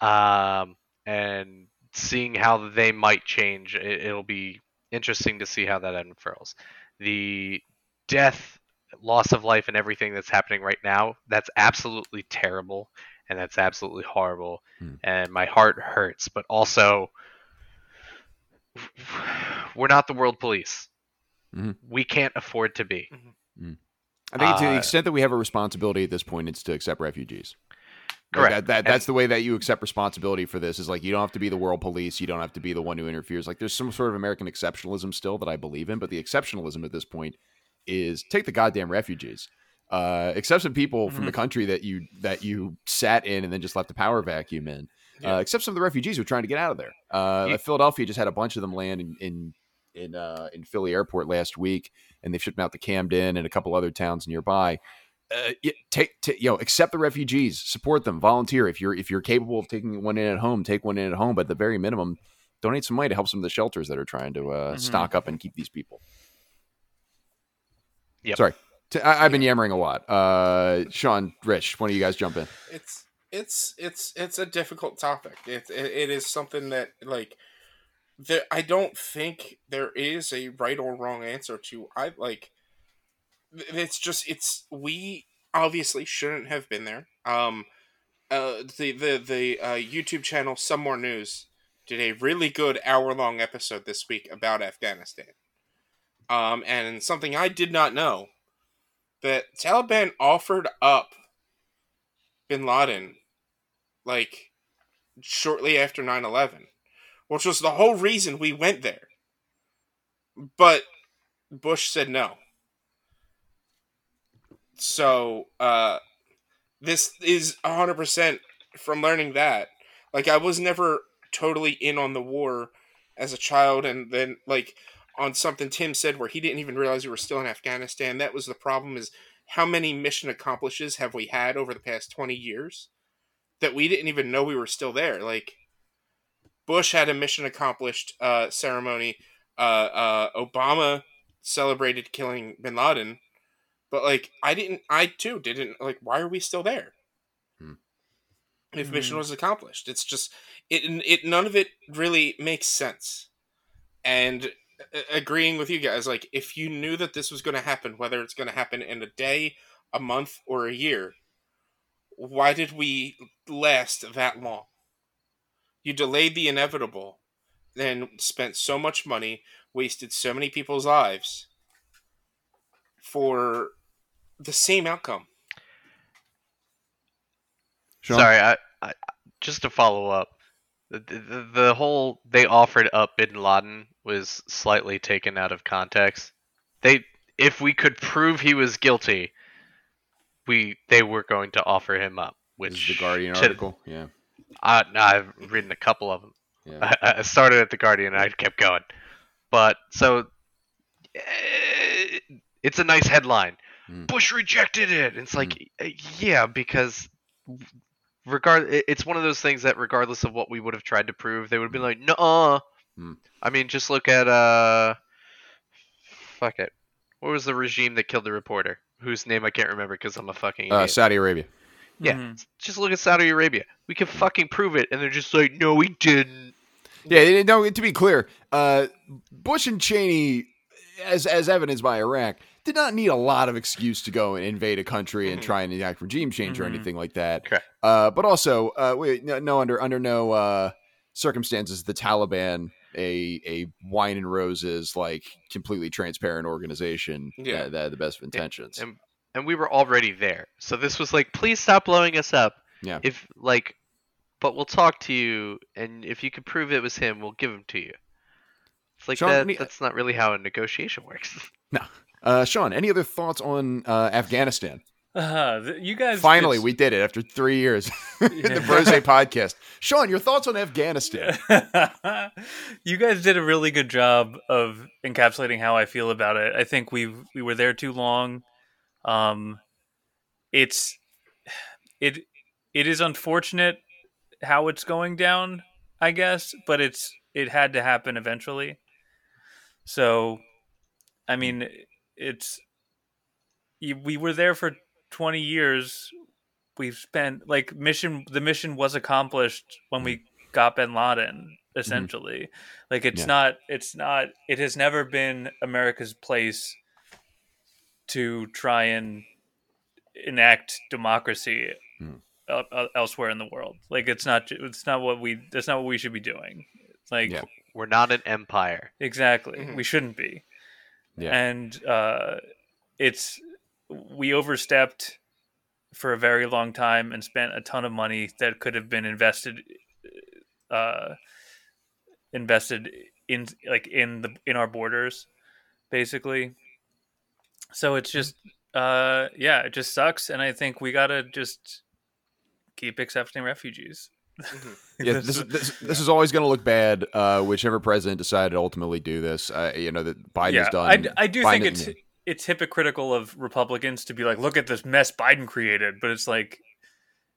Um and seeing how they might change it, it'll be interesting to see how that unfurls. The death loss of life and everything that's happening right now that's absolutely terrible and that's absolutely horrible. Hmm. and my heart hurts but also we're not the world police. Mhm. we can't afford to be I think to the Uh, extent that we have a responsibility at this point, it's to accept refugees. Like, Correct. that, that, And- that's the way that you accept responsibility for this. Is like you don't have to be the world police. You don't have to be the one who interferes. Like there's some sort of American exceptionalism still that I believe in, but the exceptionalism at this point is take the goddamn refugees. Uh, accept some people from the country that you that you sat in and then just left the power vacuum in. Yeah. Uh, except some of the refugees who are trying to get out of there. Uh, You- Philadelphia just had a bunch of them land in in in, uh, in Philly airport last week, and they've shipped them out to Camden and a couple other towns nearby uh, y- take, ta- you know accept the refugees support them volunteer if you're if you're capable of taking one in at home take one in at home but at the very minimum donate some money to help some of the shelters that are trying to uh, Mhm. stock up and keep these people Yep. sorry T- I, have been yammering a lot uh sean rich one of you guys jump in it's it's it's it's a difficult topic. It it, it is something that like there. I don't think there is a right or wrong answer to. I like. It's just it's we obviously shouldn't have been there. Um, uh, the the the uh, YouTube channel Some More News did a really good hour long episode this week about Afghanistan. Um, and something I did not know that Taliban offered up bin Laden like shortly after 9/11, which was the whole reason we went there. But Bush said no. So, uh this is 100% from learning that. Like I was never totally in on the war as a child and then like on something Tim said where he didn't even realize we were still in Afghanistan. That was the problem is how many mission accomplishes have we had over the past 20 years that we didn't even know we were still there like bush had a mission accomplished uh, ceremony. Uh, uh, obama celebrated killing bin laden. But like i didn't i too didn't like why are we still there? Hmm. if mission Hmm. was accomplished. It's just it, it none of it really makes sense. And uh, agreeing with you guys like if you knew that this was going to happen whether it's going to happen in a day a month or a year why did we last that long you delayed the inevitable then spent so much money wasted so many people's lives for the same outcome Sean? Sorry, I, I just to follow up, the, the the whole they offered up Bin Laden was slightly taken out of context. They, if we could prove he was guilty, we they were going to offer him up. This Which is the guardian to- article yeah Uh, no, I've written a couple of them. yeah I, I started at the Guardian and I kept going, but so eh, it's a nice headline. Mm. Bush rejected it. It's like, uh, yeah, because regard, it's one of those things that regardless of what we would have tried to prove, they would have been like, no. Mm. I mean, just look at uh, fuck it. What was the regime that killed the reporter? Whose name I can't remember because I'm a fucking Uh. Saudi Arabia. Yeah. Mhm. just look at Saudi Arabia. We can fucking prove it, and they're just like, no, we didn't. Yeah, no. To be clear, uh, Bush and Cheney, as as evidenced by Iraq, did not need a lot of excuse to go and invade a country and Mhm. try and enact regime change or Mhm. anything like that. Correct. Uh, but also, uh, wait, no, no under under no uh, circumstances, the Taliban, a a wine and roses like completely transparent organization, Yeah. that, that had the best of intentions. and- And we were already there, so this was like, please stop blowing us up. Yeah. If like, but we'll talk to you, and if you can prove it was him, we'll give him to you. It's like Sean, that. any- That's not really how a negotiation works. Uh, Sean, any other thoughts on uh, Afghanistan? Uh, th- you guys Finally, did- we did it after three years. In the Yeah. Brose podcast. Sean, your thoughts on Afghanistan? you guys did a really good job of encapsulating how I feel about it. I think we we were there too long. Um, it's it it is unfortunate how it's going down, I guess, but it's it had to happen eventually. So, I mean, it's we were there for twenty years. We've spent like mission. The mission was accomplished when we got Bin Laden. Essentially, like it's Yeah. not. It's not. It has never been America's place to try and enact democracy Hmm. el- el- elsewhere in the world. Like it's not. It's not what we. That's not what we should be doing. Like Yeah. We're not an empire. Exactly. Mhm. We shouldn't be. Yeah. And uh, it's we overstepped for a very long time and spent a ton of money that could have been invested uh, invested in like in the in our borders basically. So it's just uh yeah, it just sucks and I think we got to just keep accepting refugees. Mhm. Yeah, this, is- this, this is always going to look bad. Uh, whichever president decided to ultimately do this, uh, you know that Biden yeah, has done. I, d- I do think Biden- it's it's hypocritical of Republicans to be like, look at this mess Biden created, but it's like,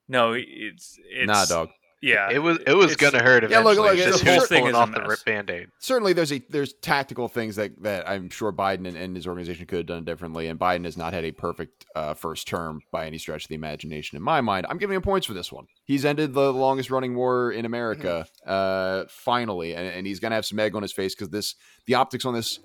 no, it's it's nah, dog. Yeah, It was it was gonna hurt Yeah, eventually. look, look, it's just the whole thing pulling is a off the mess. band aid. Certainly, there's a there's tactical things that that I'm sure Biden and, and his organization could have done differently. And Biden has not had a perfect uh, first term by any stretch of the imagination. In my mind, I'm giving him points for this one. He's ended the longest running war in America, uh, finally, and, and he's gonna have some egg on his face because this the optics on this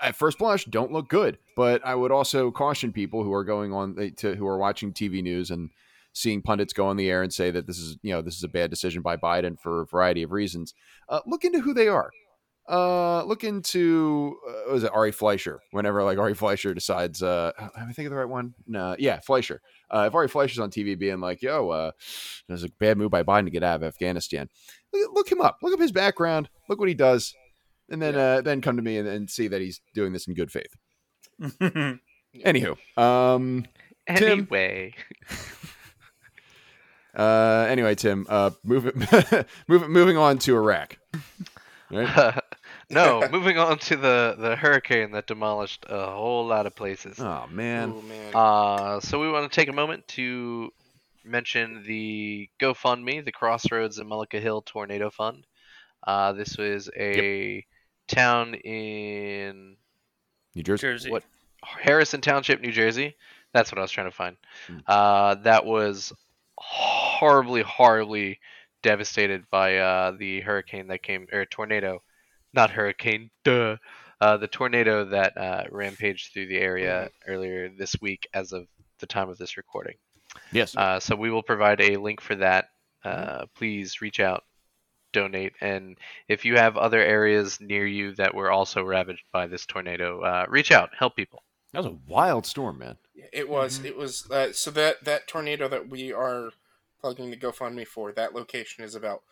at first blush don't look good. But I would also caution people who are going on eh, to who are watching TV news and seeing pundits go on the air and say that this is you know this is a bad decision by Biden for a variety of reasons. Uh, look into who they are. Uh, look into uh, was it Ari Fleischer? Whenever like Ari Fleischer decides, uh, am I thinking of the right one? No, yeah, Fleischer. Uh, if Ari Fleischer's on TV being like, "Yo, uh, there's a bad move by Biden to get out of Afghanistan," look, look him up. Look up his background. Look what he does, and then uh, then come to me and, and see that he's doing this in good faith. Anywho, um, Tim? Anyway, uh, anyway, Tim, uh, moving moving moving on to Iraq. Right? no. Moving on to the the hurricane that demolished a whole lot of places. Oh man. Ooh, man. Uh, so we want to take a moment to mention the GoFundMe, the Crossroads and Mullica Hill Tornado Fund. Uh, this was a town in New Jersey. Jersey. what Harrison Township, New Jersey. That's what I was trying to find. Hmm. Uh, that was horribly, horribly devastated by uh, the hurricane that came, or tornado, not hurricane, duh. Uh, the tornado that uh, rampaged through the area earlier this week, as of the time of this recording. Yes. Uh, so we will provide a link for that. Uh, please reach out, donate, and if you have other areas near you that were also ravaged by this tornado, uh, reach out, help people. That was a wild storm, man. It was. Mhm. It was. Uh, so that that tornado that we are plugging the GoFundMe for, that location is about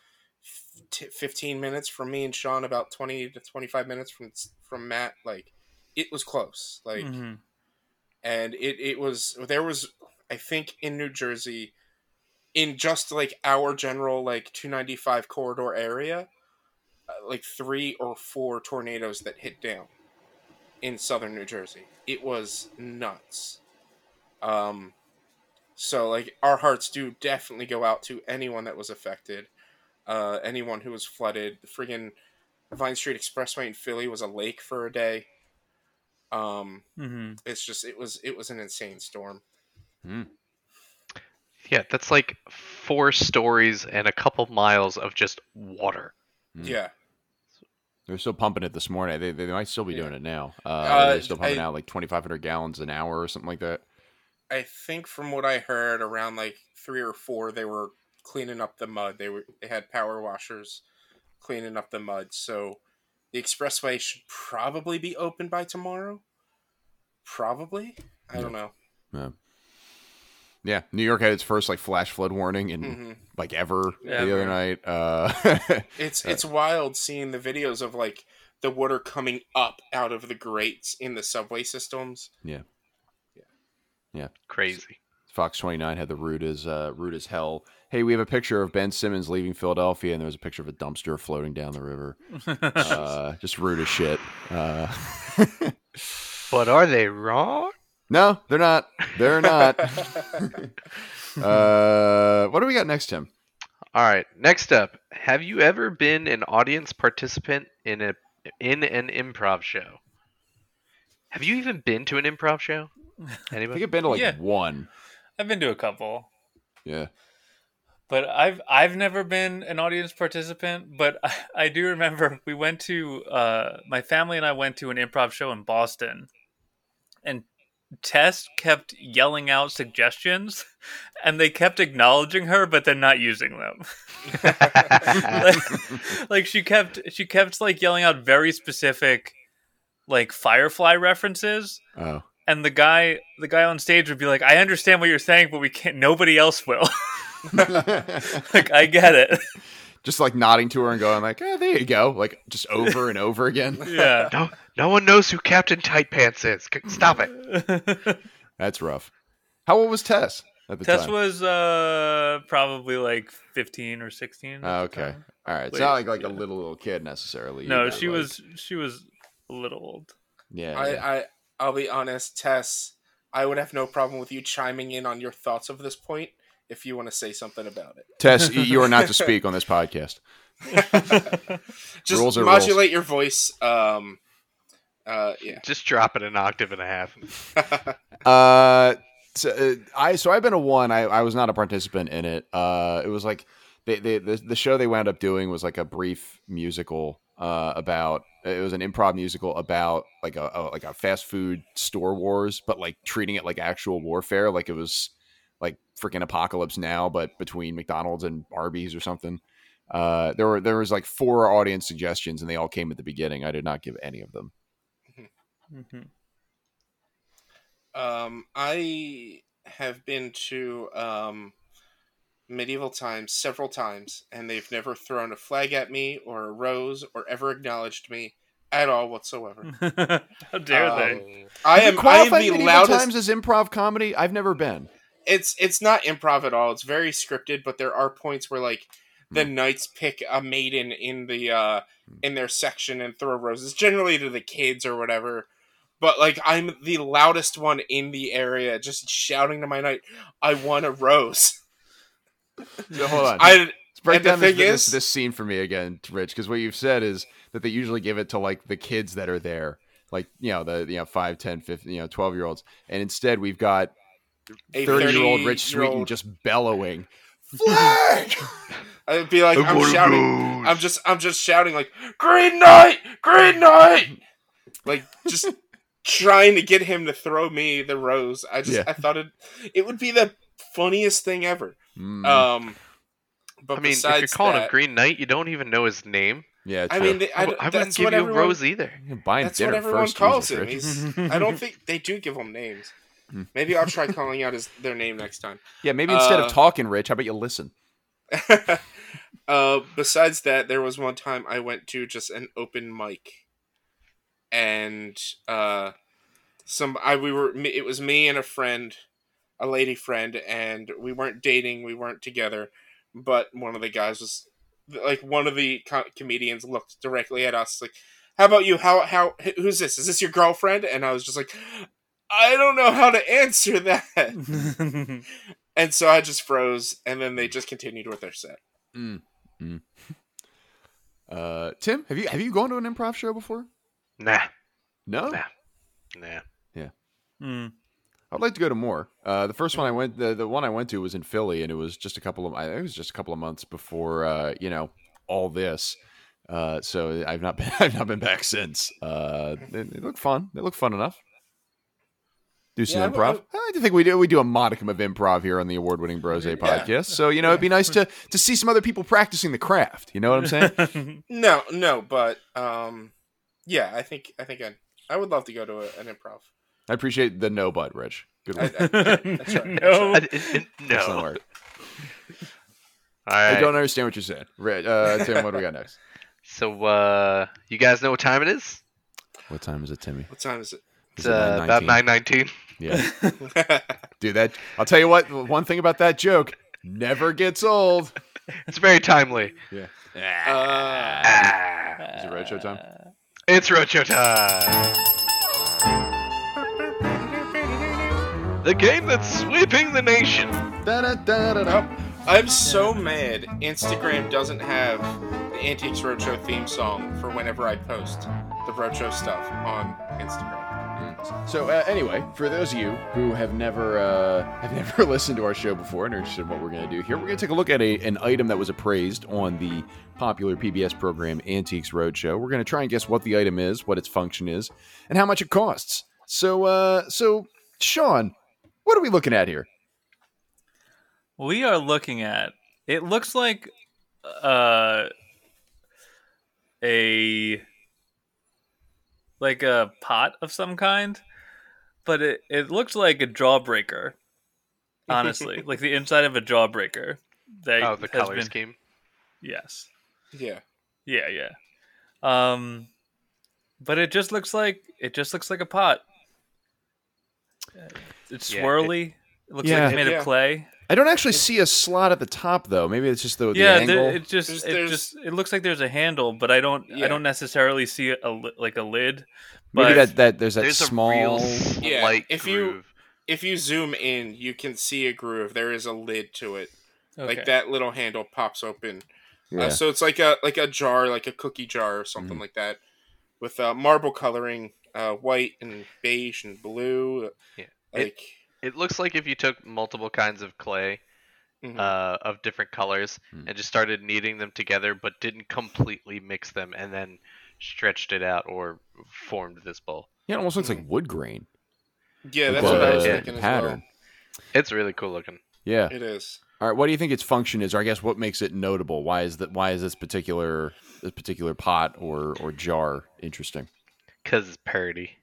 f- t- fifteen minutes from me and Sean. About twenty to twenty five minutes from from Matt. Like, it was close. Like, Mhm. and it it was. There was, I think, in New Jersey, in just like our general like two ninety five corridor area, uh, like three or four tornadoes that hit down. In southern New Jersey. It was nuts. Um, so like our hearts do definitely go out to anyone that was affected, uh, anyone who was flooded. The friggin' Vine Street Expressway in Philly was a lake for a day. Um, hmm it's just it was it was an insane storm. Yeah, that's like four stories and a couple miles of just water. Mm. Yeah, They're still pumping it this morning. They, they might still be Yeah. doing it now. Uh, Uh, they're still pumping I- out like 2,500 gallons an hour or something like that. I think from what I heard, around like three or four, they were cleaning up the mud. They were they had power washers cleaning up the mud. So the expressway should probably be open by tomorrow. Probably, I don't know. Yeah, New York had its first like flash flood warning in hmm like ever the Ever. other night. Uh, It's Uh, it's wild seeing the videos of like the water coming up out of the grates in the subway systems. Yeah, yeah, yeah, crazy. Fox 29 had the rude as uh, rude as hell. Hey, we have a picture of Ben Simmons leaving Philadelphia, and there was a picture of a dumpster floating down the river. Uh, just rude as shit. Uh, But are they wrong? No, they're not. They're not. uh, what do we got next, Tim? All right. Next up, have you ever been an audience participant in a in an improv show? Have you even been to an improv show? I think Anybody? I've been to like Yeah. one. I've been to a couple. Yeah. But I've I've never been an audience participant, but I, I do remember we went to uh, my family and I went to an improv show in Boston, and Tess kept yelling out suggestions, and they kept acknowledging her, but then not using them. like, like she kept she kept like yelling out very specific, like Firefly references, Oh. and the guy the guy on stage would be like, "I understand what you're saying, but we can't. Nobody else will." like I get it. just like nodding to her and going like, "Oh, there you go," like just over and over again. Yeah. No, no one knows who Captain Tight Pants is. Stop it. That's rough. How old was Tess at the Tess time? was uh probably like 15 or 16. Oh, okay. All right. It's Wait, not like like a little little kid necessarily. No, either, she like- was she was a little old. Yeah. I, yeah. I I'll be honest, Tess. I would have no problem with you chiming in on your thoughts of this point if you want to say something about it. Tess, you are not to speak on this podcast. Just Rules are modulate your voice. Um, uh, yeah. Just drop it an octave and a half. Uh, so, uh, I so I've been a one. I, I was not a participant in it. Uh, it was like they, they the the show they wound up doing was like a brief musical. Uh, about it was an improv musical about like a, a like a fast food store wars, but like treating it like actual warfare, like it was like freaking apocalypse now, but between McDonald's and Arby's or something. Uh, there were there was like four audience suggestions, and they all came at the beginning. I did not give any of them. Mhm. Um, I have been to um, medieval times several times, and they've never thrown a flag at me or a rose or ever acknowledged me at all whatsoever. How dare Um, they? I am I am Qualify the medieval loudest. times as improv comedy. I've never been. It's it's not improv at all. It's very scripted, but there are points where like the knights pick a maiden in the uh in their section and throw roses, generally to the kids or whatever. But like I'm the loudest one in the area, just shouting to my knight, "I want a rose." So hold on. I break down this, thing this, this scene for me again, Rich, because what you've said is that they usually give it to like the kids that are there, like you know the you know 5, 10, 15, you know 12 year olds, and instead we've got a 30 year old Rich 30-year-old Sweeten just bellowing, flag. I'd be like, I I'm shouting. rose. I'm just, I'm just shouting like, "Green Knight, Green Knight!" Like just trying to get him to throw me the rose. I just, Yeah. I thought it, it would be the funniest thing ever. Mm, Um, but I mean, if you're calling that, him Green Knight, you don't even know his name. yeah, I mean, they, I, I, w- I wouldn't give what you everyone, a rose either. You're buying That's dinner what everyone first, calls Jesus, him. He's, I don't think they do give him names. Hmm. Maybe I'll try calling out his their name next time. Yeah, maybe instead Uh, of talking, Rich, how about you listen? uh, besides that, there was one time I went to just an open mic, and uh, some I we were me- it was me and a friend, a lady friend, and we weren't dating, we weren't together, but one of the guys was like one of the co- comedians looked directly at us like, how about you? How how who's this? Is this your girlfriend?" And I was just like, "I don't know how to answer that." and so I just froze, and then they just continued with their set. Mm. Mm. Uh, Tim, have you have you gone to an improv show before? Nah, No. Nah. nah. Hmm. I'd like to go to more. Uh, the first one I went, the, the one I went to was in Philly, and it was just a couple of, I think it was just a couple of months before, uh, you know, all this. Uh, so I've not been, I've not been back since. Uh, they, they look fun. They look fun enough. Do some Yeah, I- improv. I, like to think we do. We do a modicum of improv here on the award-winning Brose podcast. So you know, it'd be nice to to see some other people practicing the craft. You know what I'm saying? No, no, but um, yeah, I think I think I I would love to go to a, an improv. I appreciate the no bud, Rich. Good I, one. I, that's right. no. I- I- I- Excellent no. work. All I don't understand what you're saying. Rich, uh, Tim, what do we got next? So, uh, you guys know what time it is? What time is it, Timmy? What time is it? It's Is it uh, about 9:19? nine nineteen. Yeah. Dude, that I'll tell you what. One thing about that joke never gets old. It's very timely. Yeah. uh, Ah, Is it roadshow time? It's roadshow time. The game that's sweeping the nation. I'm so mad Instagram doesn't have the Antiques Roadshow theme song for whenever I post the Roadshow stuff on Instagram. So uh, anyway, for those of you who have never uh, have never listened to our show before and are interested in what we're going to do here, we're going to take a look at a, an item that was appraised on the popular PBS program Antiques Roadshow. We're going to try and guess what the item is, what its function is, and how much it costs. So, uh, so Sean, what are we looking at here? we are looking at. It looks like uh a like a pot of some kind, but it it looks like a jawbreaker. Honestly, like the inside of a jawbreaker. That Oh, the has color been- scheme. Yes. Yeah. Yeah, yeah. Um, but it just looks like it just looks like a pot. Uh, It's Yeah, it- swirly. It, looks Yeah. like it's made Yeah. of clay. I don't actually see a slot at the top though. Maybe it's just the, the yeah, angle. there, it just There's- it there's- just it looks like there's a handle, but I don't Yeah. I don't necessarily see a li- like a lid. Maybe that, that there's that There's small. a real Yeah, slight if you- If you zoom in, you can see a groove. There is a lid to it. okay. Like that little handle pops open. Yeah. Uh, so it's like a like a jar, like a cookie jar or something Mm-hmm. like that, with uh, marble coloring, uh, white and beige and blue. Yeah. Like It looks like if you took multiple kinds of clay mhm. uh, of different colors Hmm. and just started kneading them together, but didn't completely mix them, and then stretched it out or formed this bowl. Yeah, it almost looks like wood grain. yeah, that's the- what I was yeah, thinking as pattern. It's really cool looking. Yeah. It is. All right. What do you think its function is, or I guess what makes it notable? Why is that? Why is this particular this particular pot or or jar interesting? Cause it's parody.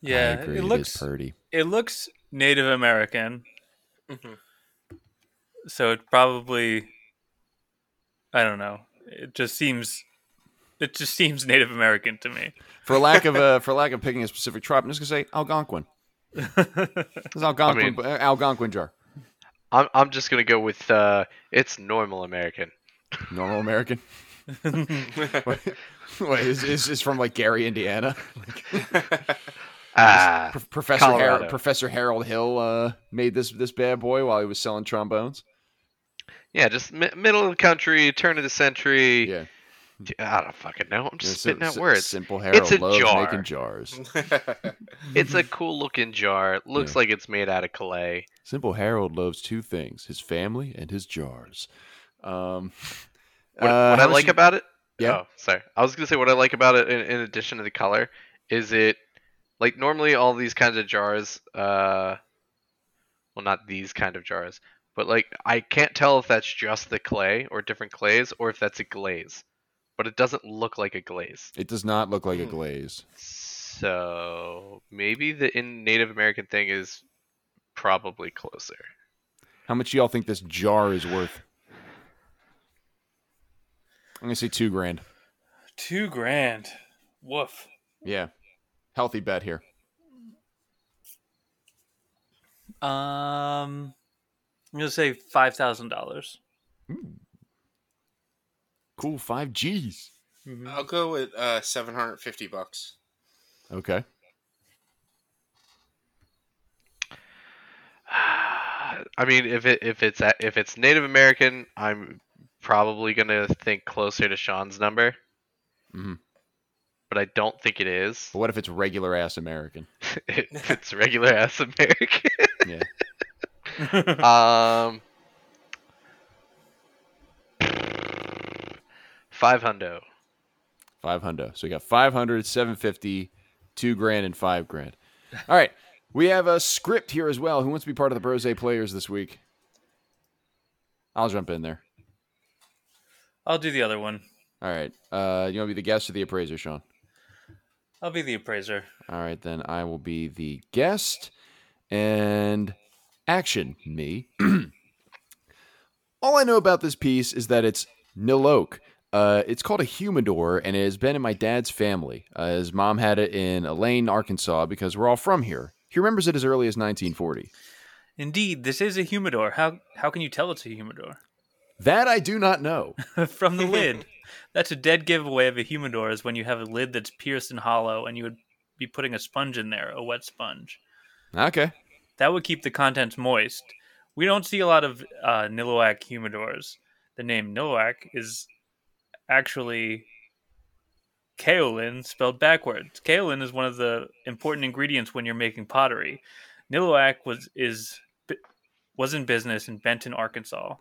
Yeah, I agree, it is looks purdy. it looks Native American, hmm so it probably I don't know. It just seems it just seems Native American to me. For lack of uh, for lack of picking a specific tribe, I'm just gonna say Algonquin. it's is Algonquin, mean- uh, Algonquin jar. I'm I'm just gonna go with uh, it's normal American. Normal American. Wait, wait is, is this from like Gary, Indiana? Ah, Pro- Professor Harold, Professor Harold Hill uh, made this this bad boy while he was selling trombones. yeah, just mi- middle of the country, turn of the century. Yeah, I don't fucking know. I'm Yeah, just so- spitting out words. Simple Harold It's a loves jar. making jars. It's a cool looking jar. It looks Yeah. like it's made out of clay. Simple Harold loves two things: his family and his jars. Um, What, uh, what I like you- about it. Yeah. Oh, sorry. I was gonna say what I like about it in, in addition to the color is it like normally all these kinds of jars. Uh, well, not these kind of jars, but like I can't tell if that's just the clay or different clays or if that's a glaze. But it doesn't look like a glaze. It does not look like a Hmm. glaze. So maybe the in Native American thing is probably closer. How much do y'all think this jar is worth? I'm gonna say two grand. Two grand. Woof. Yeah, healthy bet here. Um, I'm gonna say five thousand dollars. Cool, five G's. Mhm. I'll go with uh, 750 bucks. Okay. I mean, if it if it's if it's Native American, I'm probably gonna think closer to Sean's number. Mhm. But I don't think it is. But what if it's regular ass American? if it's regular ass American. Yeah. um, five hundo. Five hundo. So we got 500, 750, two grand, and five grand. All right. We have a script here as well. Who wants to be part of the Brose players this week? I'll jump in there. I'll do the other one. All right. Uh, you want to be the guest or the appraiser, Sean? I'll be the appraiser. All right, then I will be the guest and action me. All I know about this piece is that it's Niloak. Uh, it's called a humidor, and it has been in my dad's family. Uh, his mom had it in Elaine, Arkansas, because we're all from here. He remembers it as early as 1940. Indeed, this is a humidor. How how can you tell it's a humidor? That I do not know. From the lid. That's a dead giveaway of a humidor is when you have a lid that's pierced and hollow and you would be putting a sponge in there, a wet sponge. Okay. That would keep the contents moist. We don't see a lot of uh, Niloak humidors. The name Niloak is actually kaolin spelled backwards. Kaolin is one of the important ingredients when you're making pottery. Niloak was is was in business in Benton, Arkansas.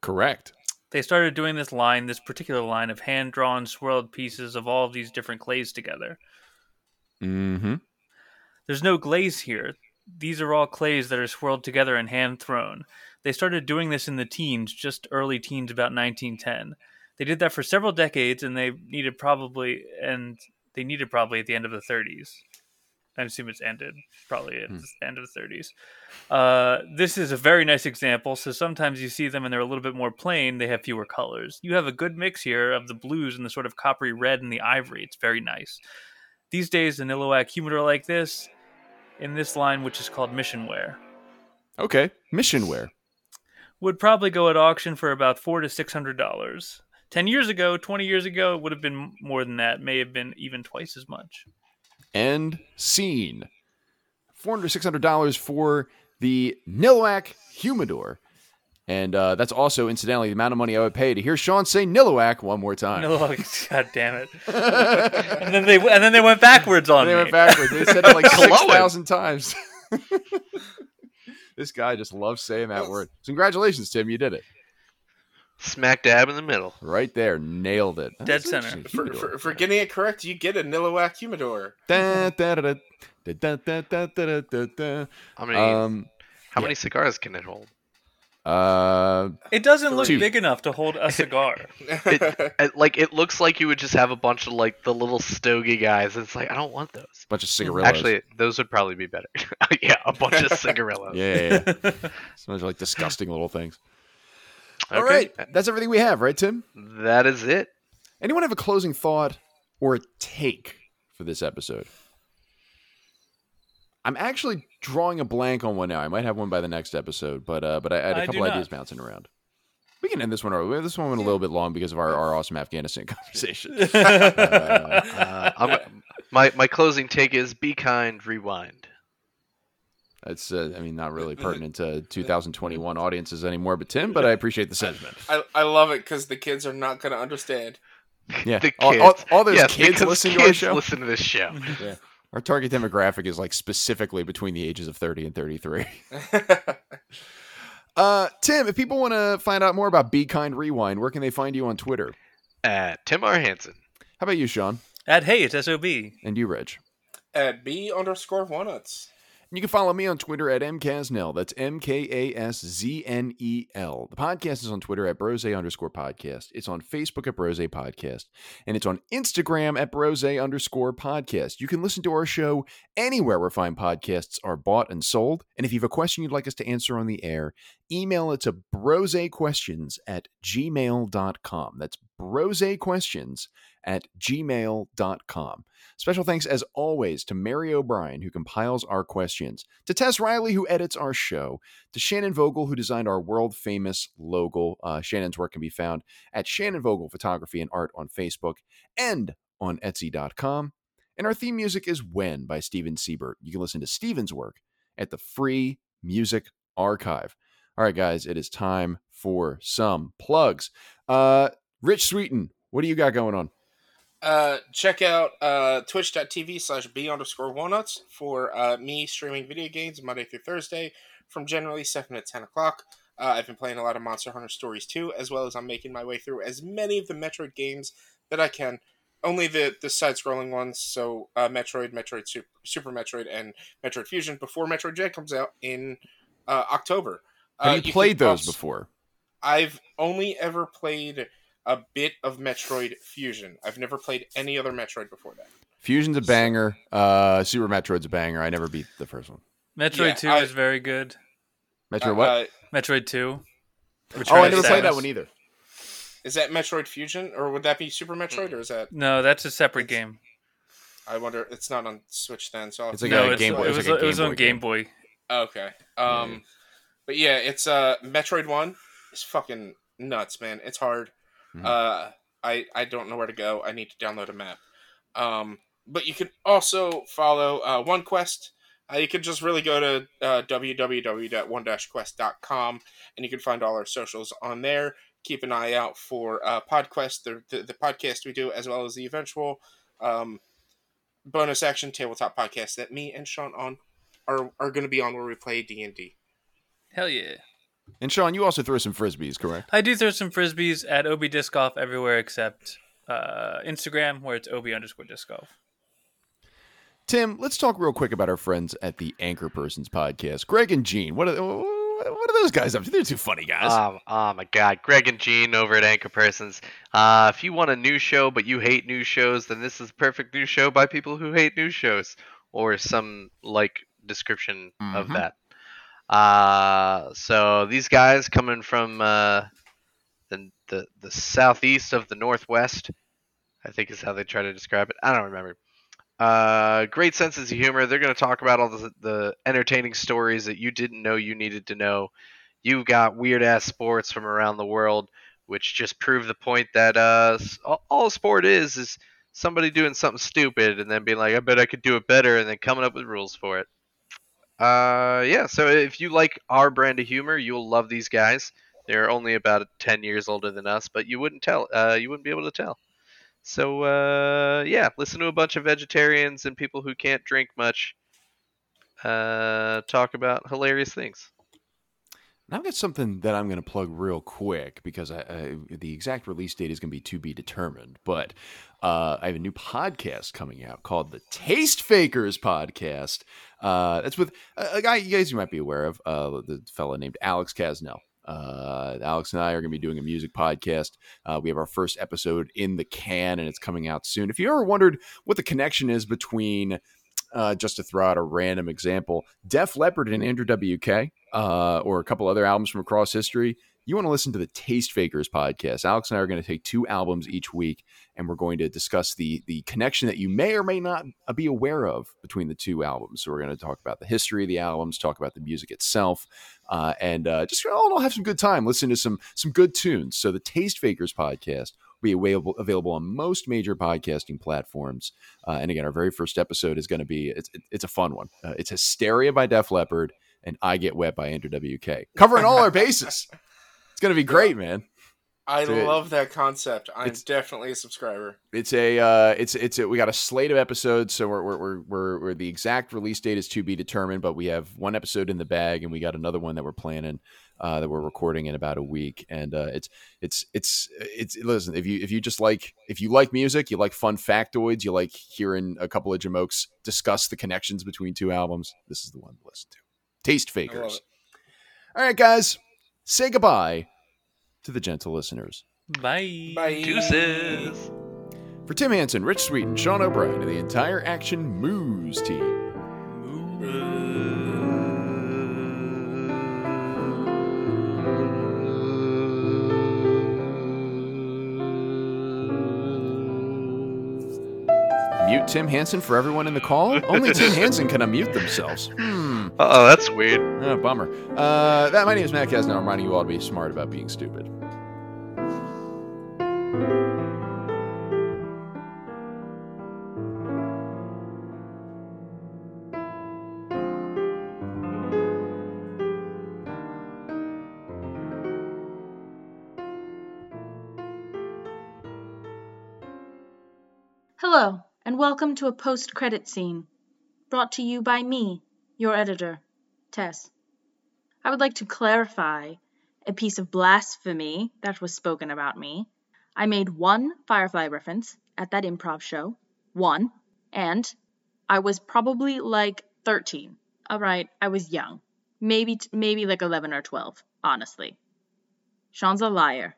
Correct. They started doing this line, this particular line of hand drawn, swirled pieces of all of these different clays together. Mm-hmm. There's no glaze here. These are all clays that are swirled together and hand thrown. They started doing this in the teens, just early teens, about 1910. They did that for several decades, and they needed probably, and they needed probably at the end of the 30s. I assume it's ended probably at Hmm. the end of the 30s. Uh, this is a very nice example. So sometimes you see them and they're a little bit more plain. They have fewer colors. You have a good mix here of the blues and the sort of coppery red and the ivory. It's very nice. These days, the Niloak humidor like this, in this line, which is called mission ware, Okay. Mission ware. would probably go at auction for about four to six hundred dollars. Ten years ago, twenty years ago, it would have been more than that. May have been even twice as much. End scene. $400, $600 for the Niloak Humidor. And uh, that's also, incidentally, the amount of money I would pay to hear Sean say Niloak one more time. Niloak, God damn it! and then they and then they went backwards on it. they me. went backwards. They said it like 6,000 times. this guy just loves saying that word. So congratulations, Tim. You did it. Smack dab in the middle. Right there. Nailed it. Dead That's center. For, for, for getting it correct, you get a Niloak humidor. Da, da, da, da, da, da, da, da, da, da, da. How many? Um, how yeah. many cigars can it hold? uh, It doesn't look Two. big enough to hold a cigar. It, like it looks like you would just have a bunch of like the little stogie guys. It's like I don't want those. bunch of cigarillos. Actually, those would probably be better. yeah, a bunch of cigarillos. yeah, yeah, yeah. Some of those are like disgusting little things. All Okay, right, that's everything we have, right, Tim? That is it. Anyone have a closing thought or a take for this episode? I'm actually drawing a blank on one now. I might have one by the next episode, but uh, but I, I had a I couple ideas bouncing around. We can end this one early. This one went a little bit long because of our, our awesome Afghanistan conversation. Uh, Uh, I'm, my my closing take is be kind, rewind. It's, uh, I mean, not really pertinent to 2021 audiences anymore, but Tim, but I appreciate the sentiment. I, I love it because the kids are not going to understand. Yeah, The all, kids. all, all those yes, kids because listen kids to our show. listen to this show. Our target demographic is like specifically between the ages of 30 and 33. Uh, Tim, if people want to find out more about Be Kind Rewind, where can they find you on Twitter? At Tim R. Hansen. How about you, Sean? At hey, it's sob. And you, Reg? At B underscore walnuts. And you can follow me on Twitter at mkasnell. That's M K A S Z N E L. The podcast is on Twitter at brose underscore podcast. It's on Facebook at brose podcast. And it's on Instagram at brose underscore podcast. You can listen to our show anywhere where fine podcasts are bought and sold. And if you have a question you'd like us to answer on the air, email it to brosequestions at gmail.com. That's brosequestions at gmail.com. Special thanks, as always, to Mary O'Brien, who compiles our questions, to Tess Riley, who edits our show, to Shannon Vogel, who designed our world famous logo. Uh, Shannon's work can be found at Shannon Vogel Photography and Art on Facebook and on Etsy.com. And our theme music is When by Steven Siebert. You can listen to Steven's work at the Free Music Archive. All right, guys, it is time for some plugs. Uh, Rich Sweeten, what do you got going on? Uh, check out uh, twitch.tv slash b underscore walnuts for uh, me streaming video games Monday through Thursday from generally 7 to 10 o'clock. Uh, I've been playing a lot of Monster Hunter Stories too, as well as I'm making my way through as many of the Metroid games that I can. Only the, the side scrolling ones, so uh, Metroid, Metroid Super, Super Metroid, and Metroid Fusion before Metroid Dread comes out in uh, October. Have Uh, you can played those also- before? I've only ever played a bit of Metroid Fusion. I've never played any other Metroid before that. Fusion's a banger. Uh, Super Metroid's a banger. I never beat the first one. Metroid Yeah, 2 I- is very good. Metroid Uh, what? uh, Metroid 2. oh, I of never played that one either. is that Metroid Fusion, or would that be Super Metroid, or is that? No, that's a separate game. I wonder. It's not on Switch then, so I'll It's like no, a it's, Game Boy- it it's was, like a it was Game on Boy Game game. Boy. Okay. Um, but yeah, it's uh Metroid One is fucking nuts, man. It's hard. Mhm. Uh, I I don't know where to go. I need to download a map. Um, but you can also follow uh, One Quest. Uh, you can just really go to uh, www.one-quest.com and you can find all our socials on there. Keep an eye out for uh, PodQuest, the, the the podcast we do, as well as the eventual um, bonus action tabletop podcast that me and Sean on are are going to be on where we play D and D. Hell yeah. And Sean, you also throw some frisbees, correct? I do throw some frisbees at Ob Disc Golf everywhere except uh, Instagram, where it's Ob underscore disc golf. Tim, let's talk real quick about our friends at the Anchor Persons podcast. Greg and Gene, what are what are those guys up to? They're two funny guys. Um, oh my God, Greg and Gene over at Anchor Persons. Uh, if you want a new show but you hate new shows, then this is a perfect new show by people who hate new shows, or some like description of Mhm. that. Uh, so these guys coming from uh, the, the the southeast of the northwest, I think is how they try to describe it. I don't remember. Uh, great senses of humor. They're going to talk about all the, the entertaining stories that you didn't know you needed to know. You've got weird ass sports from around the world, which just prove the point that uh, all, all sport is is somebody doing something stupid and then being like, I bet I could do it better, and then coming up with rules for it. Uh, yeah. So if you like our brand of humor, you'll love these guys. They're only about ten years older than us, but you wouldn't tell. Uh, you wouldn't be able to tell. So uh, yeah, listen to a bunch of vegetarians and people who can't drink much uh, talk about hilarious things. And I've got something that I'm going to plug real quick because I, I, the exact release date is going to be to be determined. But uh, I have a new podcast coming out called the Taste Fakers Podcast. Uh, that's with a, a guy you guys you might be aware of, uh, the fellow named Alex Casnell. Uh, Alex and I are going to be doing a music podcast. Uh, we have our first episode in the can, and it's coming out soon. If you ever wondered what the connection is between uh, just to throw out a random example, Def Leppard and Andrew WK, uh, or a couple other albums from across history, you want to listen to the Taste Fakers podcast. Alex and I are going to take two albums each week, and we're going to discuss the the connection that you may or may not be aware of between the two albums. So we're going to talk about the history of the albums, talk about the music itself, uh, and uh, just all in all have some good time. Listen to some some good tunes. So the Taste Fakers podcast be available available on most major podcasting platforms. Uh, and again, our very first episode is going to be it's it's a fun one. Uh, it's Hysteria by Def Leppard and I Get Wet by Andrew WK, covering all our bases. It's going to be great, man. I Dude. love that concept. I'm definitely a subscriber. It's a uh, it's it's a, we got a slate of episodes, so we're we're, we're we're we're the exact release date is to be determined, but we have one episode in the bag, and we got another one that we're planning uh, that we're recording in about a week, and uh, it's it's it's it's listen if you if you just like if you like music, you like fun factoids, you like hearing a couple of jamokes discuss the connections between two albums, this is the one to listen to. Taste fakers. All right, guys, say goodbye to the gentle listeners. Bye. Bye. Deuces. For Tim Hansen, Rich Sweet, and Sean O'Brien, and the entire Action Moose team. Tim Hansen for everyone in the call? Only Tim Hansen can unmute themselves. Hmm. Oh, that's weird. Oh, bummer. Uh, that my name is Matt Casno. I'm reminding you all to be smart about being stupid. Welcome to a post credit scene brought to you by me, your editor, Tess. I would like to clarify a piece of blasphemy that was spoken about me. I made one Firefly reference at that improv show, one, and I was probably like 13. All right, I was young. Maybe maybe like 11 or 12, honestly. Sean's a liar.